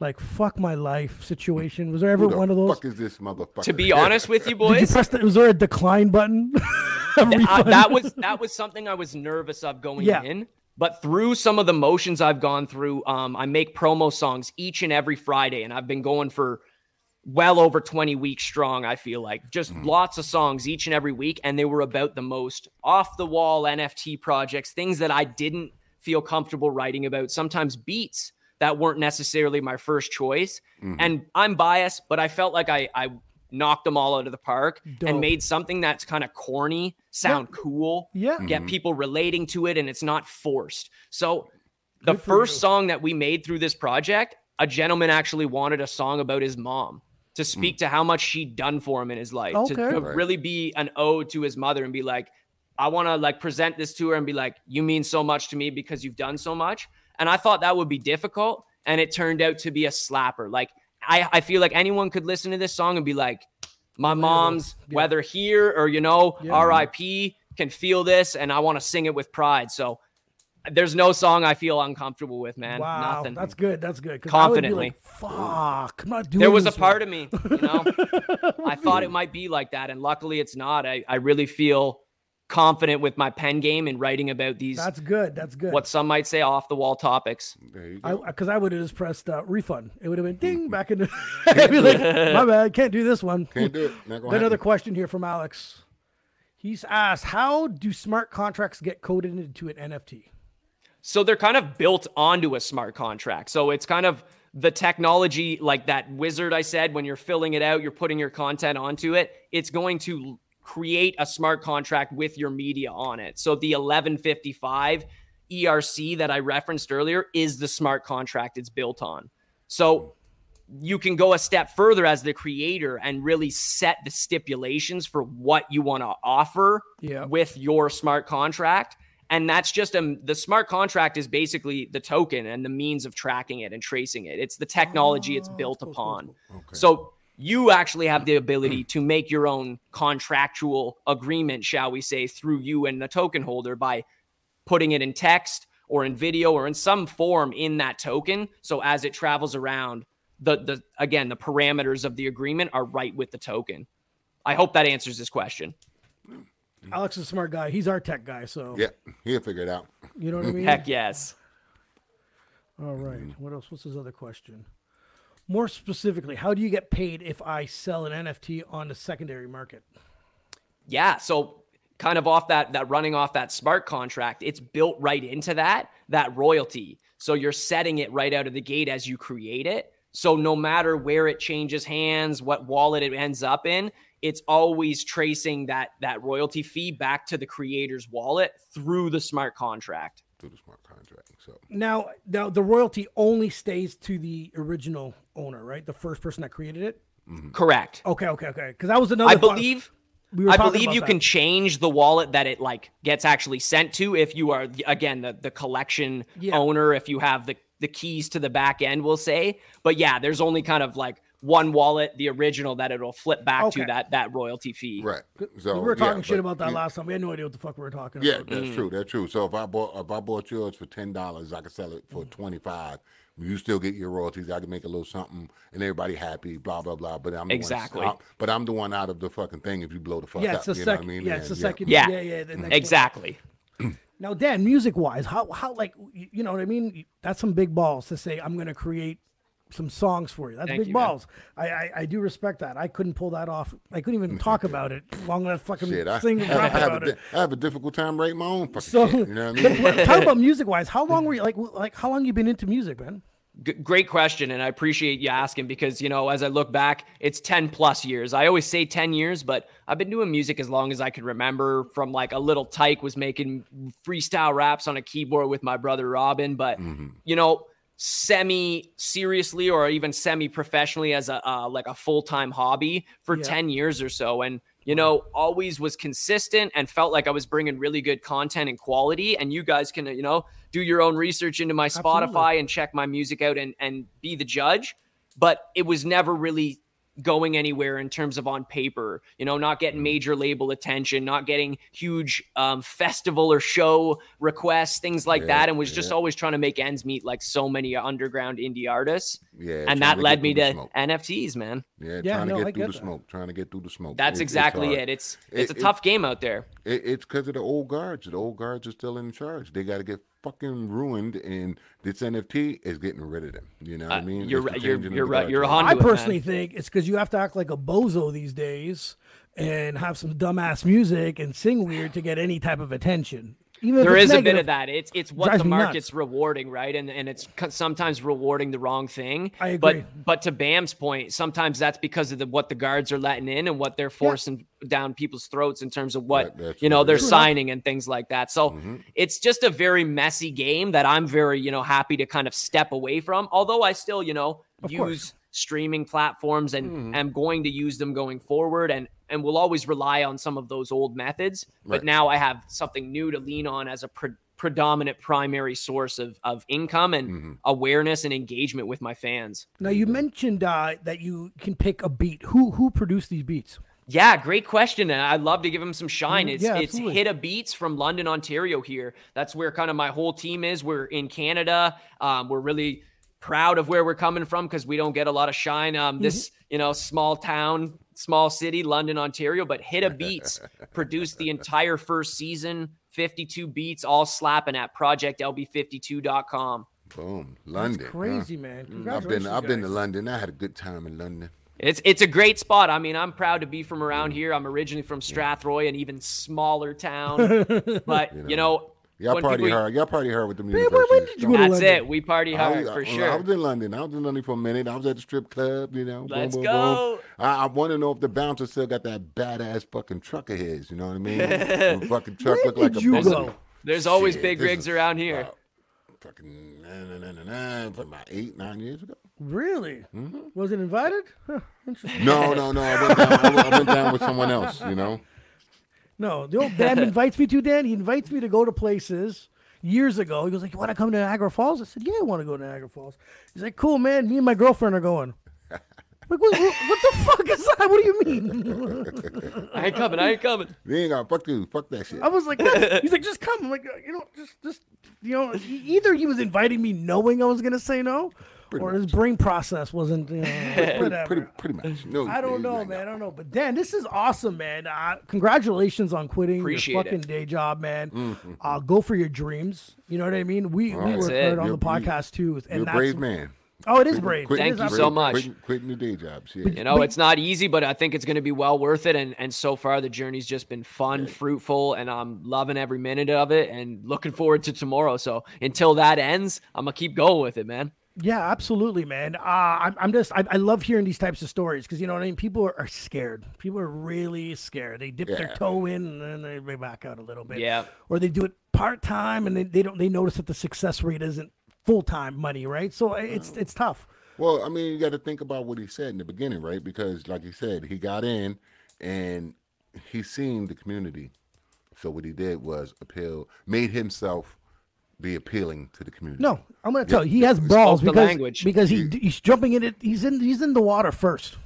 like fuck my life situation? Was there ever Who the one of those? fuck is this motherfucker? To be honest with you, Did you boys, press the, was there a decline button? I- that was that was something I was nervous of going Yeah. in. But through some of the motions I've gone through, um, I make promo songs each and every Friday, and I've been going for well over 20 weeks strong. I feel like just mm-hmm. lots of songs each and every week, and they were about the most off the wall NFT projects, things that I didn't feel comfortable writing about. Sometimes beats that weren't necessarily my first choice, mm-hmm. and I'm biased, but I felt like I I knocked them all out of the park Dope. and made something that's kind of corny sound cool Yeah. get mm-hmm. people relating to it and it's not forced. So the first you. song that we made through this project, a gentleman actually wanted a song about his mom to hmm. speak to how much she'd done for him in his life, to, Okay. to Right. really be an ode to his mother and be like, I want to like present this to her and be like, you mean so much to me because you've done so much. And I thought that would be difficult. And it turned out to be a slapper. Like I, I feel like anyone could listen to this song and be like, my mom's, Yeah. whether here or, you know, Yeah. RIP can feel this and I want to sing it with pride. So there's no song I feel uncomfortable with, man. Wow, Nothing. that's good. That's good. 'cause I would be Confidently. like, Fuck, I'm not doing. there was a this part one." of me, you know, I thought it might be like that. And luckily it's not. I, I really feel confident with my pen game and writing about these, That's good. That's good. what some might say off the wall topics. There you I because I, would have just pressed uh, refund. It would have been ding back in the. I'd be like, my bad, can't do this one. Can't do it. Not gonna Got another happen. question here from Alex. He's asked, how do smart contracts get coded into an NFT? So they're kind of built onto a smart contract. So it's kind of the technology, like that wizard I said, when you're filling it out, you're putting your content onto it, it's going to create a smart contract with your media on it. So the 1155 ERC that I referenced earlier is the smart contract it's built on. So you can go a step further as the creator and really set the stipulations for what you want to offer Yeah. with your smart contract and that's just um the smart contract is basically the token and the means of tracking it and tracing it. It's the technology it's built upon. so you actually have the ability to make your own contractual agreement shall we say through you and the token holder by putting it in text or in video or in some form in that token. So as it travels around the the again the parameters of the agreement are right with the token. I hope that answers this question Alex is a smart guy. He's our tech guy, so Yeah, he'll figure it out. you know what I mean. heck yes All right. What else? What's his other question? More specifically, how do you get paid if I sell an NFT on the secondary market? Yeah, so kind of off that that running off that smart contract, it's built right into that that royalty. So you're setting it right out of the gate as you create it. So no matter where it changes hands, what wallet it ends up in, it's always tracing that that royalty fee back to the creator's wallet through the smart contract. Through the smart contract. So Now, now the royalty only stays to the original owner, right? The first person that created it. Mm-hmm. Correct. Okay, okay, okay. Because that was another. I thought- believe we were I believe you that. can change the wallet that it like gets actually sent to if you are the- again the the collection Yeah. owner if you have the the keys to the back end we'll say but yeah there's only kind of like one wallet the original that it'll flip back Okay. to that that royalty fee right. So we were yeah, talking shit but about that you- last time. We had no idea what the fuck we were talking Yeah, about. that's mm. true. That's true. So if I bought if I bought yours for ten dollars, I could sell it for mm. twenty five. You still get your royalties. I can make a little something, and everybody happy. Blah blah blah. But I'm the Exactly. One, but I'm the one out of the fucking thing. If you blow the fuck Yeah, up, it's the you know what I second. mean? Yeah, it's the second. Yeah. yeah, yeah. the next mm-hmm. exactly Now, Dan, music wise, how how like you you know what I mean? That's some big balls to say I'm gonna create some songs for you. That's Thank big you, balls. I, I I do respect that. I couldn't pull that off. I couldn't even mm, talk about it. I'm gonna fucking Shit, I, sing and I, rap have about a, it. I have a difficult time writing my own fucking So, shit. You know what I mean? but talk about music wise. How long were you like like how long you been into music, man? G- great question and i appreciate you asking because you know as i look back it's 10 plus years i always say 10 years but i've been doing music as long as i could remember from like a little tyke was making freestyle raps on a keyboard with my brother robin but mm-hmm. you know semi seriously or even semi professionally as a uh, like a full-time hobby for Yeah. 10 years or so and you know always was consistent and felt like i was bringing really good content and quality and you guys can you know do your own research into my Absolutely. spotify and check my music out and and be the judge but it was never really going anywhere in terms of on paper, you know, not getting major label attention, not getting huge um, festival or show requests, things like Yeah, that, and was just always trying to make ends meet like so many underground indie artists. Yeah, and that led me to smoke. NFTs, man. Yeah, Yeah, trying no, to I get through get the that. smoke, trying to get through the smoke. That's It- exactly hard. it. It's It- it's a it- tough game out there. It, it's because of the old guards. The old guards are still in charge. They got to get fucking ruined, and this NFT is getting rid of them. You know what I Uh, mean? you're It's right- you're- changing of you're the right- you're I onto it, man. personally think it's because you have to act like a bozo these days and have some dumbass music and sing weird to get any type of attention. Even if There it's is a bit of that. It's it's what the market's rewarding, right? And and it's sometimes rewarding the wrong thing. I agree. But but to Bam's point, sometimes that's because of the, what the guards are letting in and what they're forcing down people's throats in terms of what That- you know they're is. signing and things like that. So Mm-hmm. it's just a very messy game that I'm very you know happy to kind of step away from. Although I still you know Of use course. Streaming platforms and Mm-hmm. am going to use them going forward and and will always rely on some of those old methods. But Right. now I have something new to lean on as a pre- predominant primary source of, of income and Mm-hmm. awareness and engagement with my fans. Now you mentioned uh, that you can pick a beat. Who who produced these beats? Yeah, great question. And I'd love to give him some shine. Mm, It's yeah, it's absolutely. Hit a Beats from London, Ontario here. That's where kind of my whole team is. We're in Canada. Um, we're really proud of where we're coming from because we don't get a lot of shine. Um, this, Mm-hmm. you know, small town, small city, London, Ontario, but Hit a Beats produced the entire first season, 52 beats, all slapping at projectlb52.com. Boom, London. huh? Crazy man. I've been I've been to. London. I had a good time in London. It's it's a great spot. I mean, I'm proud to be from around here. I'm originally from Strathroy, an even smaller town. But you know, Y'all when party people- hard. Y'all party hard with the where university. did you go to That's London? it. We party I hard for sure. I was in London. I was in London for a minute. I was at the strip club, you know. Let's boom, go. boom. I, I want to know if the bouncer still got that badass fucking truck of his. You know what I mean? the fucking truck Where looked like did a you go? There's always Shit, big rigs is around here. about Fucking nah, nah, nah, nah, nah, about eight, nine years ago. Really? Mm-hmm. Was it invited? Huh, interesting. No, no, no. I went down. I I went down with someone else. You know. No, the old Dan invites me to Dan. He invites me to go to places years ago. He goes like, "You want to come to Niagara Falls?" I said, "Yeah, I want to go to Niagara Falls." He's like, "Cool, man. Me and my girlfriend are going." I'm like, what, what, what the fuck is that? What do you mean? I ain't coming. I ain't coming. You ain't got fuck you. Fuck that shit. I was like, what? he's like, just come. I'm like, you know, just, just, you know, either he was inviting me knowing I was gonna say no, or his brain process wasn't. You know, pretty, whatever. pretty, pretty much. No, I don't know, ain't man. I don't know. But Dan, this is awesome, man. Uh, congratulations on quitting Appreciate your it. fucking day job, man. Uh, go for your dreams. You know what I mean? We we That's work it. hard on You're- the podcast too, and You're a that's brave man. oh, it is brave. Quit- It Thank is you so much. Quitting, quitting your day jobs. Shit. You know, it's not easy, but I think it's going to be well worth it. And and so far, the journey's just been fun, fruitful, and I'm loving every minute of it, and looking forward to tomorrow. So until that ends, I'm gonna keep going with it, man. Yeah, absolutely, man. Uh, I'm, I'm just, I, I love hearing these types of stories because you know what I mean. People are, are scared. People are really scared. They dip their toe in and then they, they back out a little bit. Yeah. Or they do it part time and they, they don't. They notice that the success rate isn't full time money, right? So uh, it's it's tough. Well, I mean, you got to think about what he said in the beginning, right? Because, like he said, he got in and he seen the community. So what he did was appeal, made himself be appealing to the community. No, I'm gonna tell you, he has balls because language. because he he's jumping in it. He's in he's in the water first,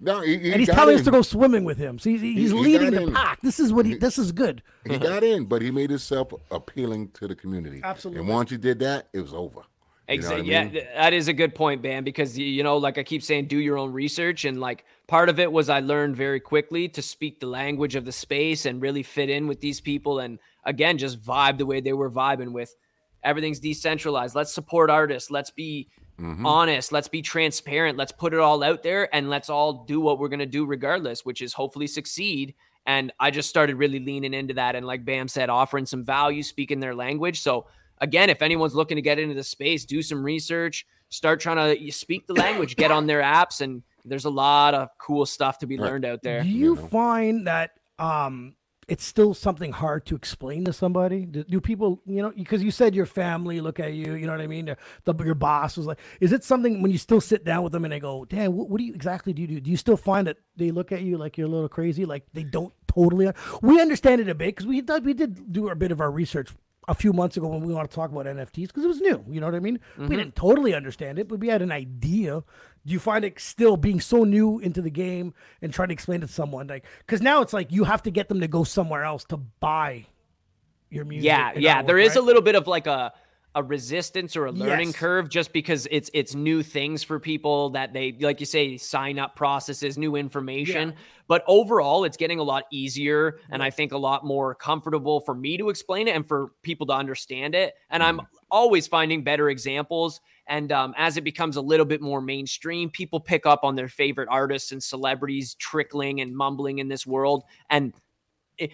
no, he, he and he's telling in. us to go swimming with him. So he's, he's he leading the in. pack. This is what he. This is good. He got in, but he made himself appealing to the community. Absolutely. And once he did that, it was over. You know I Exactly. Yeah, that is a good point, Bam, because you know, like I keep saying, do your own research, and like part of it was I learned very quickly to speak the language of the space and really fit in with these people, and again, just vibe the way they were vibing with. Everything's decentralized. Let's support artists. Let's be Mm-hmm. honest. Let's be transparent. Let's put it all out there, and let's all do what we're gonna do regardless, which is hopefully succeed. And I just started really leaning into that, and like Bam said, offering some value, speaking their language. So again, if anyone's looking to get into the space, do some research, start trying to speak the language, get on their apps, and there's a lot of cool stuff to be learned out there. Do you find that um it's still something hard to explain to somebody? Do, do people, you know, because you said your family look at you, you know what I mean? The, your boss was like, is it something when you still sit down with them and they go, "Damn, what, what do you exactly do you do?" Do you still find that they look at you like you're a little crazy, like they don't totally? We understand it a bit because we we did do a bit of our research a few months ago when we want to talk about NFTs because it was new. You know what I mean? Mm-hmm. We didn't totally understand it, but we had an idea. Do you find it still being so new into the game and trying to explain it to someone like because now it's like you have to get them to go somewhere else to buy your music. Yeah, yeah. There is a little bit of like a a resistance or a learning Yes. curve just because it's it's new things for people that they like you say sign up processes, new information. But overall, it's getting a lot easier and I think a lot more comfortable for me to explain it and for people to understand it. And I'm always finding better examples. And um, as it becomes a little bit more mainstream, people pick up on their favorite artists and celebrities trickling and mumbling in this world. And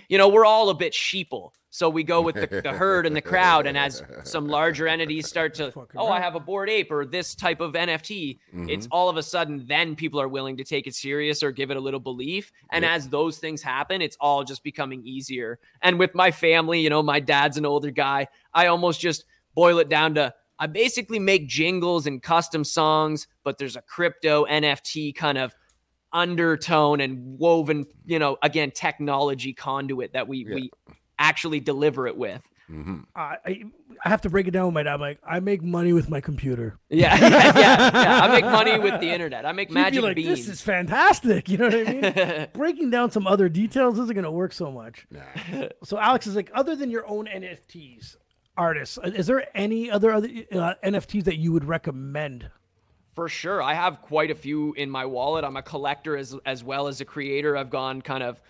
you know, we're all a bit sheeple. So we go with the, the herd and the crowd. And as some larger entities start to, Fucking oh, I have a Bored Ape or this type of NFT, it's mm-hmm. all of a sudden then people are willing to take it serious or give it a little belief. And as those things happen, it's all just becoming easier. And with my family, you know, my dad's an older guy. I almost just boil it down to I basically make jingles and custom songs, but there's a crypto NFT kind of undertone and woven, you know, again, technology conduit that we Yeah. we actually deliver it with. I, I I have to break it down with my dad. I'm like, I make money with my computer. Yeah, yeah, yeah, yeah. I make money with the internet. I make He'd be magic like, beans. this is fantastic. You know what I mean? Breaking down some other details isn't going to work so much. Nah. So Alex is like, other than your own NFTs, artists, uh, is there any other other uh, NFTs that you would recommend? For sure. I have quite a few in my wallet. I'm a collector as as well as a creator. I've gone kind of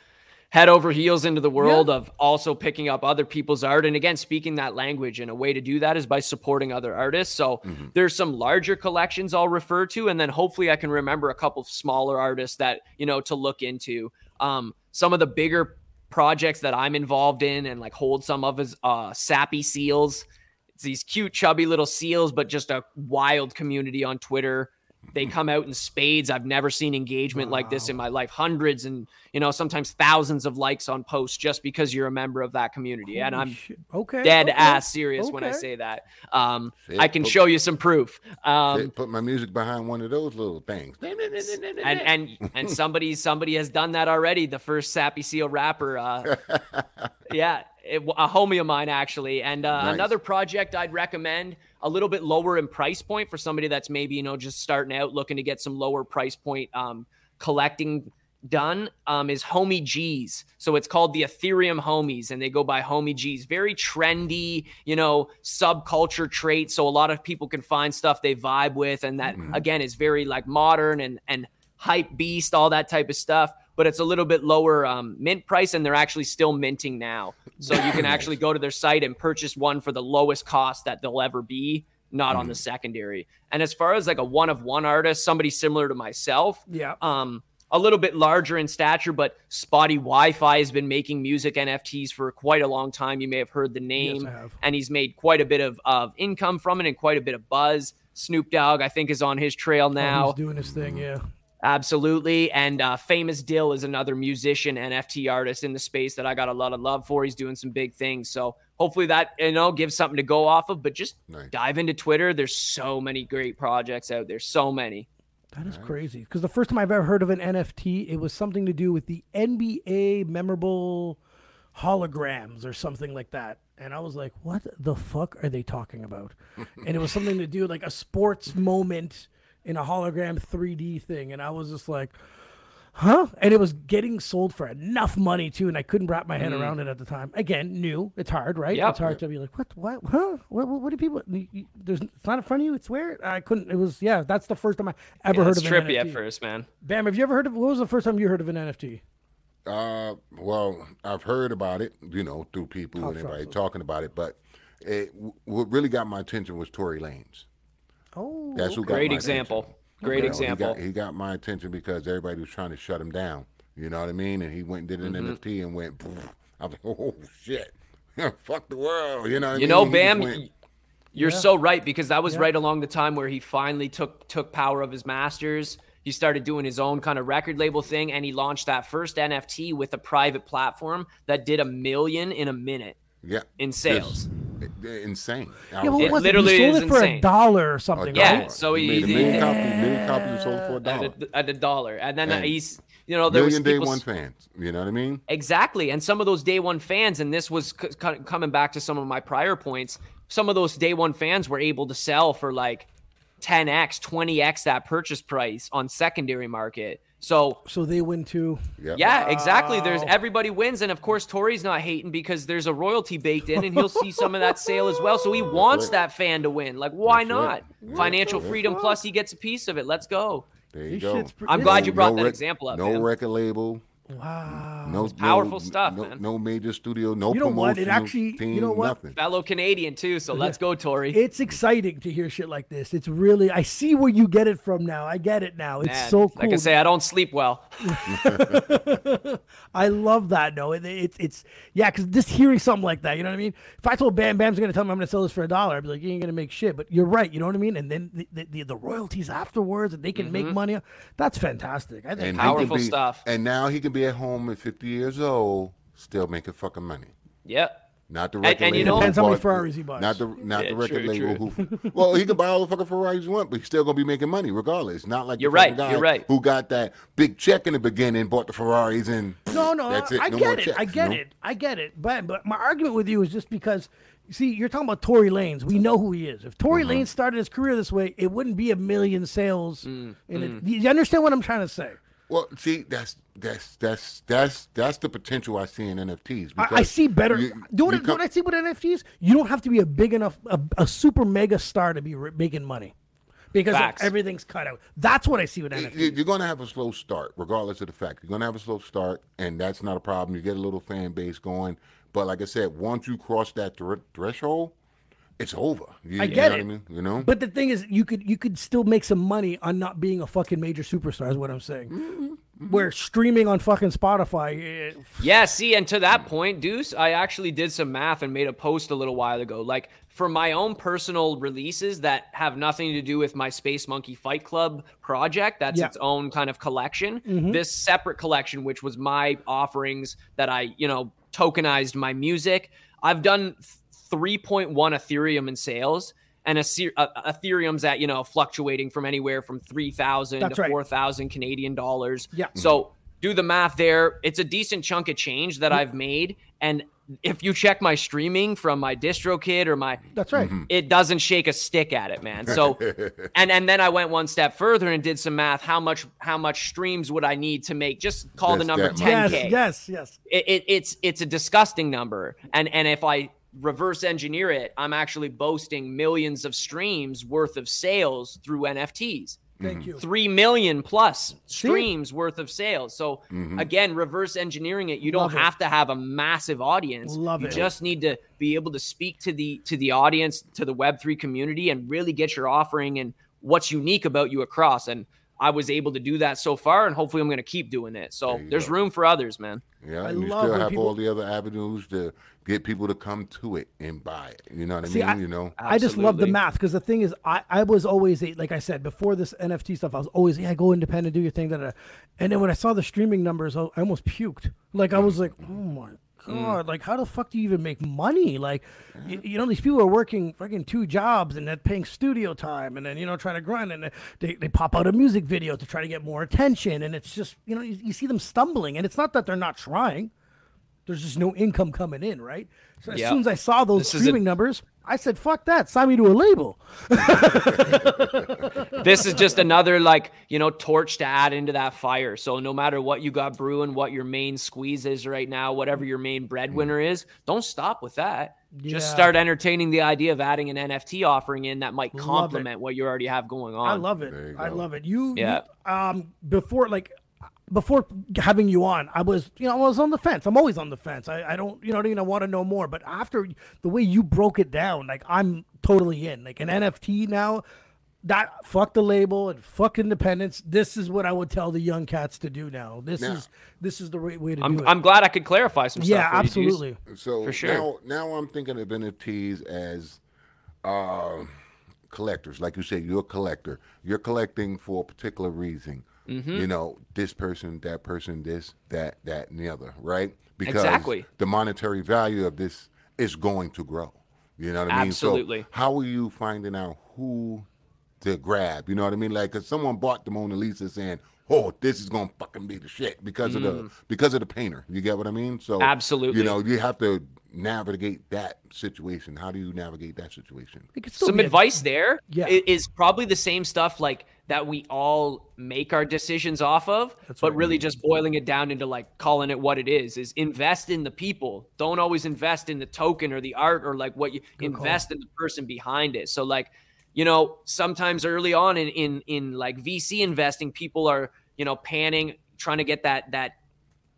head over heels into the world of also picking up other people's art. And again speaking that language and a way to do that is by supporting other artists. So there's some larger collections i'll refer to and then hopefully i can remember a couple of smaller artists that you know to look into. Um, some of the bigger projects that i'm involved in and like hold some of his uh, sappy seals. It's these cute, chubby little seals, but just a wild community on Twitter. They come out in spades. I've never seen engagement like this in my life. Hundreds and you know sometimes thousands of likes on posts just because you're a member of that community. and I'm shit. okay, dead okay, ass serious when I say that. Um, See, I can put- show you some proof. Um, Put- Put my music behind one of those little things. and and and somebody somebody has done that already. The first Sappy Seal rapper, uh, yeah, it, a homie of mine actually. And uh, Nice. another project I'd recommend a little bit lower in price point for somebody that's maybe you know just starting out, looking to get some lower price point um, collecting done um, is Homie G's. So it's called the Ethereum Homies, and they go by Homie G's. Very trendy, you know, subculture trait. So a lot of people can find stuff they vibe with, and that again is very like modern and and hype beast, all that type of stuff. But it's a little bit lower um, mint price, and they're actually still minting now. So you can actually go to their site and purchase one for the lowest cost that they'll ever be, not on the secondary. And as far as like a one of one artist, somebody similar to myself, Yeah. um, a little bit larger in stature, but Spottie WiFi has been making music NFTs for quite a long time. You may have heard the name, have. and he's made quite a bit of, of income from it and quite a bit of buzz. Snoop Dogg, I think, is on his trail Oh, now. he's doing his thing. Yeah. Absolutely. And uh, Famous Dill is another musician, NFT artist in the space that I got a lot of love for. He's doing some big things. So hopefully that, you know, gives something to go off of. But just Nice. dive into Twitter. There's so many great projects out there. So many. That is crazy. Because the first time I've ever heard of an NFT, it was something to do with the NBA memorable holograms or something like that. And I was like, what the fuck are they talking about? and it was something to do like a sports moment in a hologram 3D thing. And I was just like, huh? And it was getting sold for enough money too. And I couldn't wrap my head around it at the time. Again, new. It's hard, right? Yep. It's hard to be like, what, what, huh? What, what, what do people, you- you- there's, it's not in front of you. It's where I couldn't, it was, yeah, that's the first time I ever Yeah, heard it's of an trippy at first, man. Bam, have you ever heard of, what was the first time you heard of an NFT? Uh, well, I've heard about it, you know, through people Talk and everybody talking about it, but it, what really got my attention was Tory Lanez. Oh, That's who got Great my example. attention. Great You know, example. He got, he got my attention because everybody was trying to shut him down. You know what I mean? And he went and did an Mm-hmm. NFT and went. "Poof." I was like, oh shit, fuck the world. You know what I You mean? know, Bam, went- you're Yeah. so right because that was Yeah. right along the time where he finally took took power of his masters. He started doing his own kind of record label thing, and he launched that first NFT with a private platform that did a million in a minute yeah, in sales. just, insane. I yeah, was what It was literally it? He sold is it for a dollar or something, A Yeah, right? so he- made a he- million copies. Million copies sold for a dollar. at a, at a dollar, and then uh, And- he's you know there Million was day one fans. You know what I mean? Exactly. And some of those day one fans, and this was c- c- coming back to some of my prior points, some of those day one fans were able to sell for like 10x, 20x that purchase price on secondary market. So, So they win too. Yep. yeah, exactly. There's everybody wins. And of course, Tory's not hating because there's a royalty baked in and he'll see some of that sale as well. So he wants right. that fan to win. Like, why That's not? right. Financial freedom plus he gets a piece of it. Let's go. There you This go. pre- I'm glad you brought no that rec- example up. No man. record label. Wow. No powerful no, stuff, no, man. No major studio. No You know what? It promotional actually- you team, know what? Nothing. Fellow Canadian too. So let's go, Tory. It's exciting to hear shit like this. It's really I see where you get it from now. I get it now. It's Man, so cool. Like I can say, I don't sleep well. I love that. No, it, it's it's yeah, because just hearing something like that, you know what I mean. If I told Bam Bam's gonna tell me I'm gonna sell this for a dollar, I'd be like, you ain't gonna make shit. But you're right, you know what I mean. And then the the, the, the royalties afterwards, and they can make mm-hmm. money. That's fantastic. I think. And Powerful be- stuff. And now he can be at home at 50 years old, still making fucking money. Yep. Not the record and you label. know- Depends how many Ferraris he buys. Not the not Yeah, the record true, label who. Well, he can buy all the fucking Ferraris he want, but he's still gonna be making money regardless. Not like You're fucking right, you're right. Who got that big check in the beginning, bought the Ferraris, and No, no, that's I, it. I No get it. checks, I you get know? it. I get it. But but my argument with you is just because you see, you're talking about Tory Lanez. We know who he is. If Tory Mm-hmm. Lanez started his career this way, it wouldn't be a million sales. Mm, in it. You understand what I'm trying to say? Well, see, that's that's that's that's that's the potential I see in NFTs. I, I see better. you- do what, you what I see with NFTs. You don't have to be a big enough, a, a super mega star to be ri- making money, because like, Facts. everything's cut out. That's what I see with you- NFTs. You're going to have a slow start, regardless of the fact. You're going to have a slow start, and that's not a problem. You get a little fan base going. But like I said, once you cross that thr- threshold, it's over. You, I you get know it. What I mean? You know? But the thing is, you could you could still make some money on not being a fucking major superstar. Is what I'm saying. Mm-hmm. Where streaming on fucking Spotify, eh, Yeah, see, and to that point, Deuce, I actually did some math and made a post a little while ago. Like for my own personal releases that have nothing to do with my Space Monkey Fight Club project, that's Yeah. its own kind of collection. This separate collection, which was my offerings that I, you know, tokenized my music. I've done 3.1 Ethereum in sales. And a, ser- uh, Ethereum's at you know fluctuating from anywhere from three thousand That's to right. four thousand Canadian dollars. Yeah. So do the math there. It's a decent chunk of change that I've made. And if you check my streaming from my DistroKid or my that's right. Mm-hmm. it doesn't shake a stick at it, man. So and and then I went one step further and did some math. How much how much streams would I need to make just call the number ten much. Yes, K? yes, yes. It, it, it's it's a disgusting number. And and if I reverse engineer it, I'm actually boasting millions of streams worth of sales through NFTs. Thank you. Three million plus streams worth of sales. So Mm-hmm. again, reverse engineering it. You don't it. have to have a massive audience. Love you it. just need to be able to speak to the to the audience, to the Web three community, and really get your offering and what's unique about you across. And I was able to do that so far, and hopefully, I'm going to keep doing it. So you there's go. room for others, man. Yeah, I and you love still have people- all the other avenues to get people to come to it and buy it. You know what I mean? I- you know, I just love the math because the thing is, I, I was always a, like I said before this NFT stuff. I was always yeah, go independent, do your thing, da, da. and then when I saw the streaming numbers, I, I almost puked. Like I was like, oh my Mm. god, like how the fuck do you even make money? Like, you, you know, these people are working fucking two jobs and they're paying studio time, and then you know trying to grind, and they they pop out a music video to try to get more attention, and it's just you know you, you see them stumbling, and it's not that they're not trying. There's just no income coming in, right? So as Yeah. soon as I saw those This is a- streaming numbers, I said, "Fuck that! Sign me to a label." this is just another like you know torch to add into that fire so no matter what you got brewing what your main squeeze is right now whatever your main breadwinner is don't stop with that Yeah. just start entertaining the idea of adding an nft offering in that might complement what you already have going on I love it. I love it. You, Yeah. you, um, before like before having you on, I was, you know, I was on the fence. I'm always on the fence. I, I don't, you know what I mean? I want to know more. But after the way you broke it down, like I'm totally in. Like an NFT now, that fuck the label and fuck independence. This is what I would tell the young cats to do now. This Now- is this is the right way to do I'm, it. I'm glad i could clarify some yeah, stuff for you, absolutely. So For sure. now, now I'm thinking of NFTs as uh, collectors. Like you said, you're a collector. You're collecting for a particular reason. Mm-hmm. You know, this person, that person, this, that, that, and the other, right? Because Exactly. the monetary value of this is going to grow. You know what I mean? Absolutely. So how are you finding out who to grab. You know what I mean? Like, cause someone bought the Mona Lisa saying, "Oh, this is gonna fucking be the shit" because of the because of the painter. You get what I mean? So Mm. Absolutely. you know, you have to navigate that situation. How do you navigate that situation? It could still some be a- advice there Yeah. is probably the same stuff like that we all make our decisions off of but really just boiling it down into like calling it what it is is invest in the people. Don't always invest in the token or the art or like what you invest in the person behind it. So like you know sometimes early on in in in like vc investing people are you know panning trying to get that that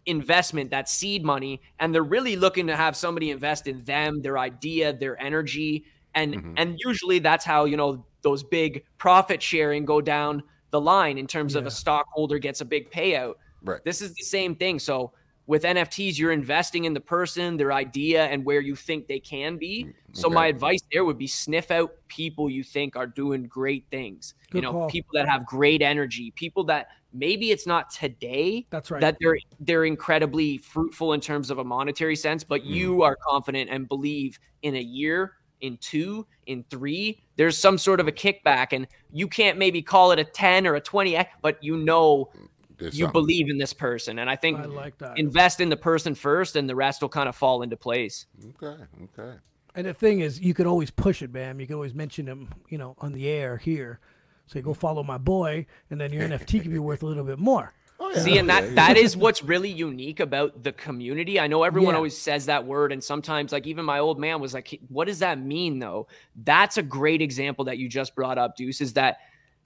investment, that seed money, and they're really looking to have somebody invest in them, their idea, their energy, and Mm-hmm. and usually that's how you know those big profit sharing go down the line in terms of a stockholder gets a big payout. Right. This is the same thing. So with NFTs, you're investing in the person, their idea, and where you think they can be. So my Mm, advice there would be sniff out people you think are doing great things. you know, call. people that have great energy, people that maybe it's not today That's right. that they're they're incredibly fruitful in terms of a monetary sense, but you are confident and believe in a year, in two, in three, there's some sort of a kickback, and you can't maybe call it a ten or a twenty, eh, but you know There's you something. believe in this person, and I think I like that. invest in the person first, and the rest will kind of fall into place. Okay, okay. And the thing is, you could always push it, Bam. You could always mention him, you know, on the air here. So you go follow my boy, and then your NFT could be worth a little bit more. Oh, yeah. See, and that yeah. that is what's really unique about the community. I know everyone Yeah. always says that word, and sometimes, like even my old man was like, "What does that mean?" Though, that's a great example that you just brought up, Deuce. Is that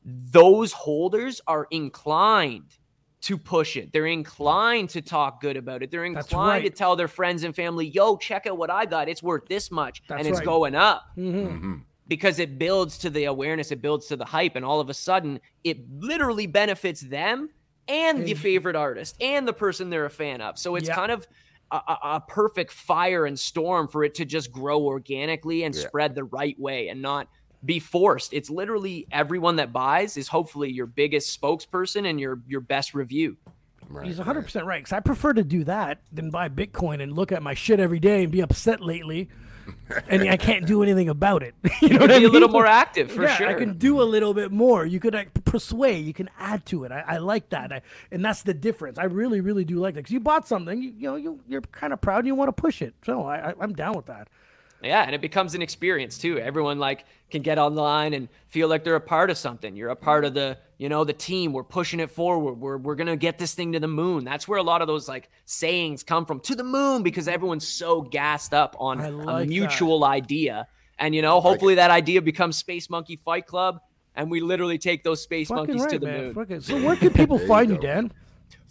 those holders are inclined to push it. They're inclined to talk good about it. They're That's inclined to tell their friends and family, "Yo, check out what I got. It's worth this much, That's and it's right. going up." Mm-hmm. because it builds to the awareness, it builds to the hype, and all of a sudden, it literally benefits them and the favorite artist and the person they're a fan of. So it's Yeah. kind of a, a, a perfect fire and storm for it to just grow organically and Yeah. spread the right way and not be forced. It's literally everyone that buys is hopefully your biggest spokesperson and your your best review. Right, He's 100% right. Because I prefer to do that than buy Bitcoin and look at my shit every day and be upset lately. And I can't do anything about it. you know what Be I a little more active for yeah, sure. I can do a little bit more. You could like, persuade. You can add to it. I, I like that, I, and that's the difference. I really, really do like that. Because you bought something, you, you know, you, you're kind of proud and you want to push it. So I, I, I'm down with that. Yeah, and it becomes an experience too. Everyone like can get online and feel like they're a part of something. You're a part of the, you know, the team. We're pushing it forward. We're we're gonna get this thing to the moon. That's where a lot of those like sayings come from. To the moon because everyone's so gassed up on I a like that. mutual idea. And you know, hopefully that idea becomes Space Monkey Fight Club, and we literally take those space Fucking monkeys right, to the man. moon. Fucking- So where can people find you, go. Dan?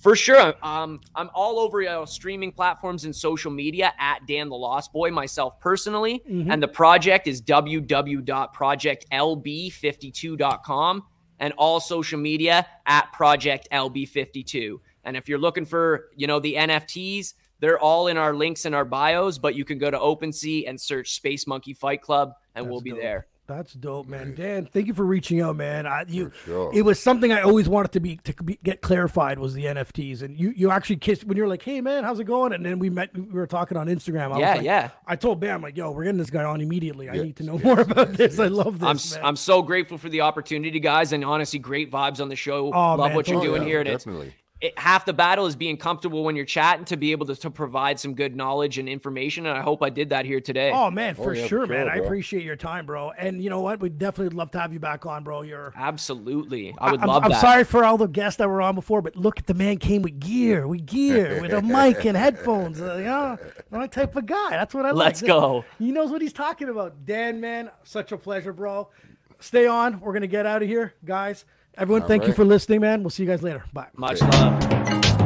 For sure. Um, I'm all over uh, streaming platforms and social media at Dan the Lost Boy, myself personally. And the project is www.projectlb52.com and all social media at Project LB52. And if you're looking for, you know, the NFTs, they're all in our links in our bios, but you can go to OpenSea and search Space Monkey Fight Club and we'll be dope. there. That's dope, man. Dan, thank you for reaching out, man. I, you, sure. it was something I always wanted to be to be, get clarified was the NFTs, and you you actually kissed when you're like, hey man, how's it going? And then we met, we were talking on Instagram. I Yeah, was like, yeah. I told Bam like, yo, we're getting this guy on immediately. I need to know more about this. I love this. I'm man. I'm so grateful for the opportunity, guys, and honestly, great vibes on the show. Oh, Love man, what you're doing yeah, here. And it's, definitely. It, half the battle is being comfortable when you're chatting to be able to, to provide some good knowledge and information. And I hope I did that here today. Oh man, for yeah, for sure, man. sure, I appreciate your time, bro. And you know what? We'd definitely love to have you back on, bro. You're Absolutely, I would I'm, love I'm that. sorry for all the guests that were on before, but look, the man came with gear, with gear, with a mic and headphones. Uh, you know, my type of guy. That's what I like. Let's go. He knows what he's talking about. Dan, man, such a pleasure, bro. Stay on. We're gonna get out of here, guys. Everyone, thank you for listening, man. We'll see you guys later. Bye. Much love.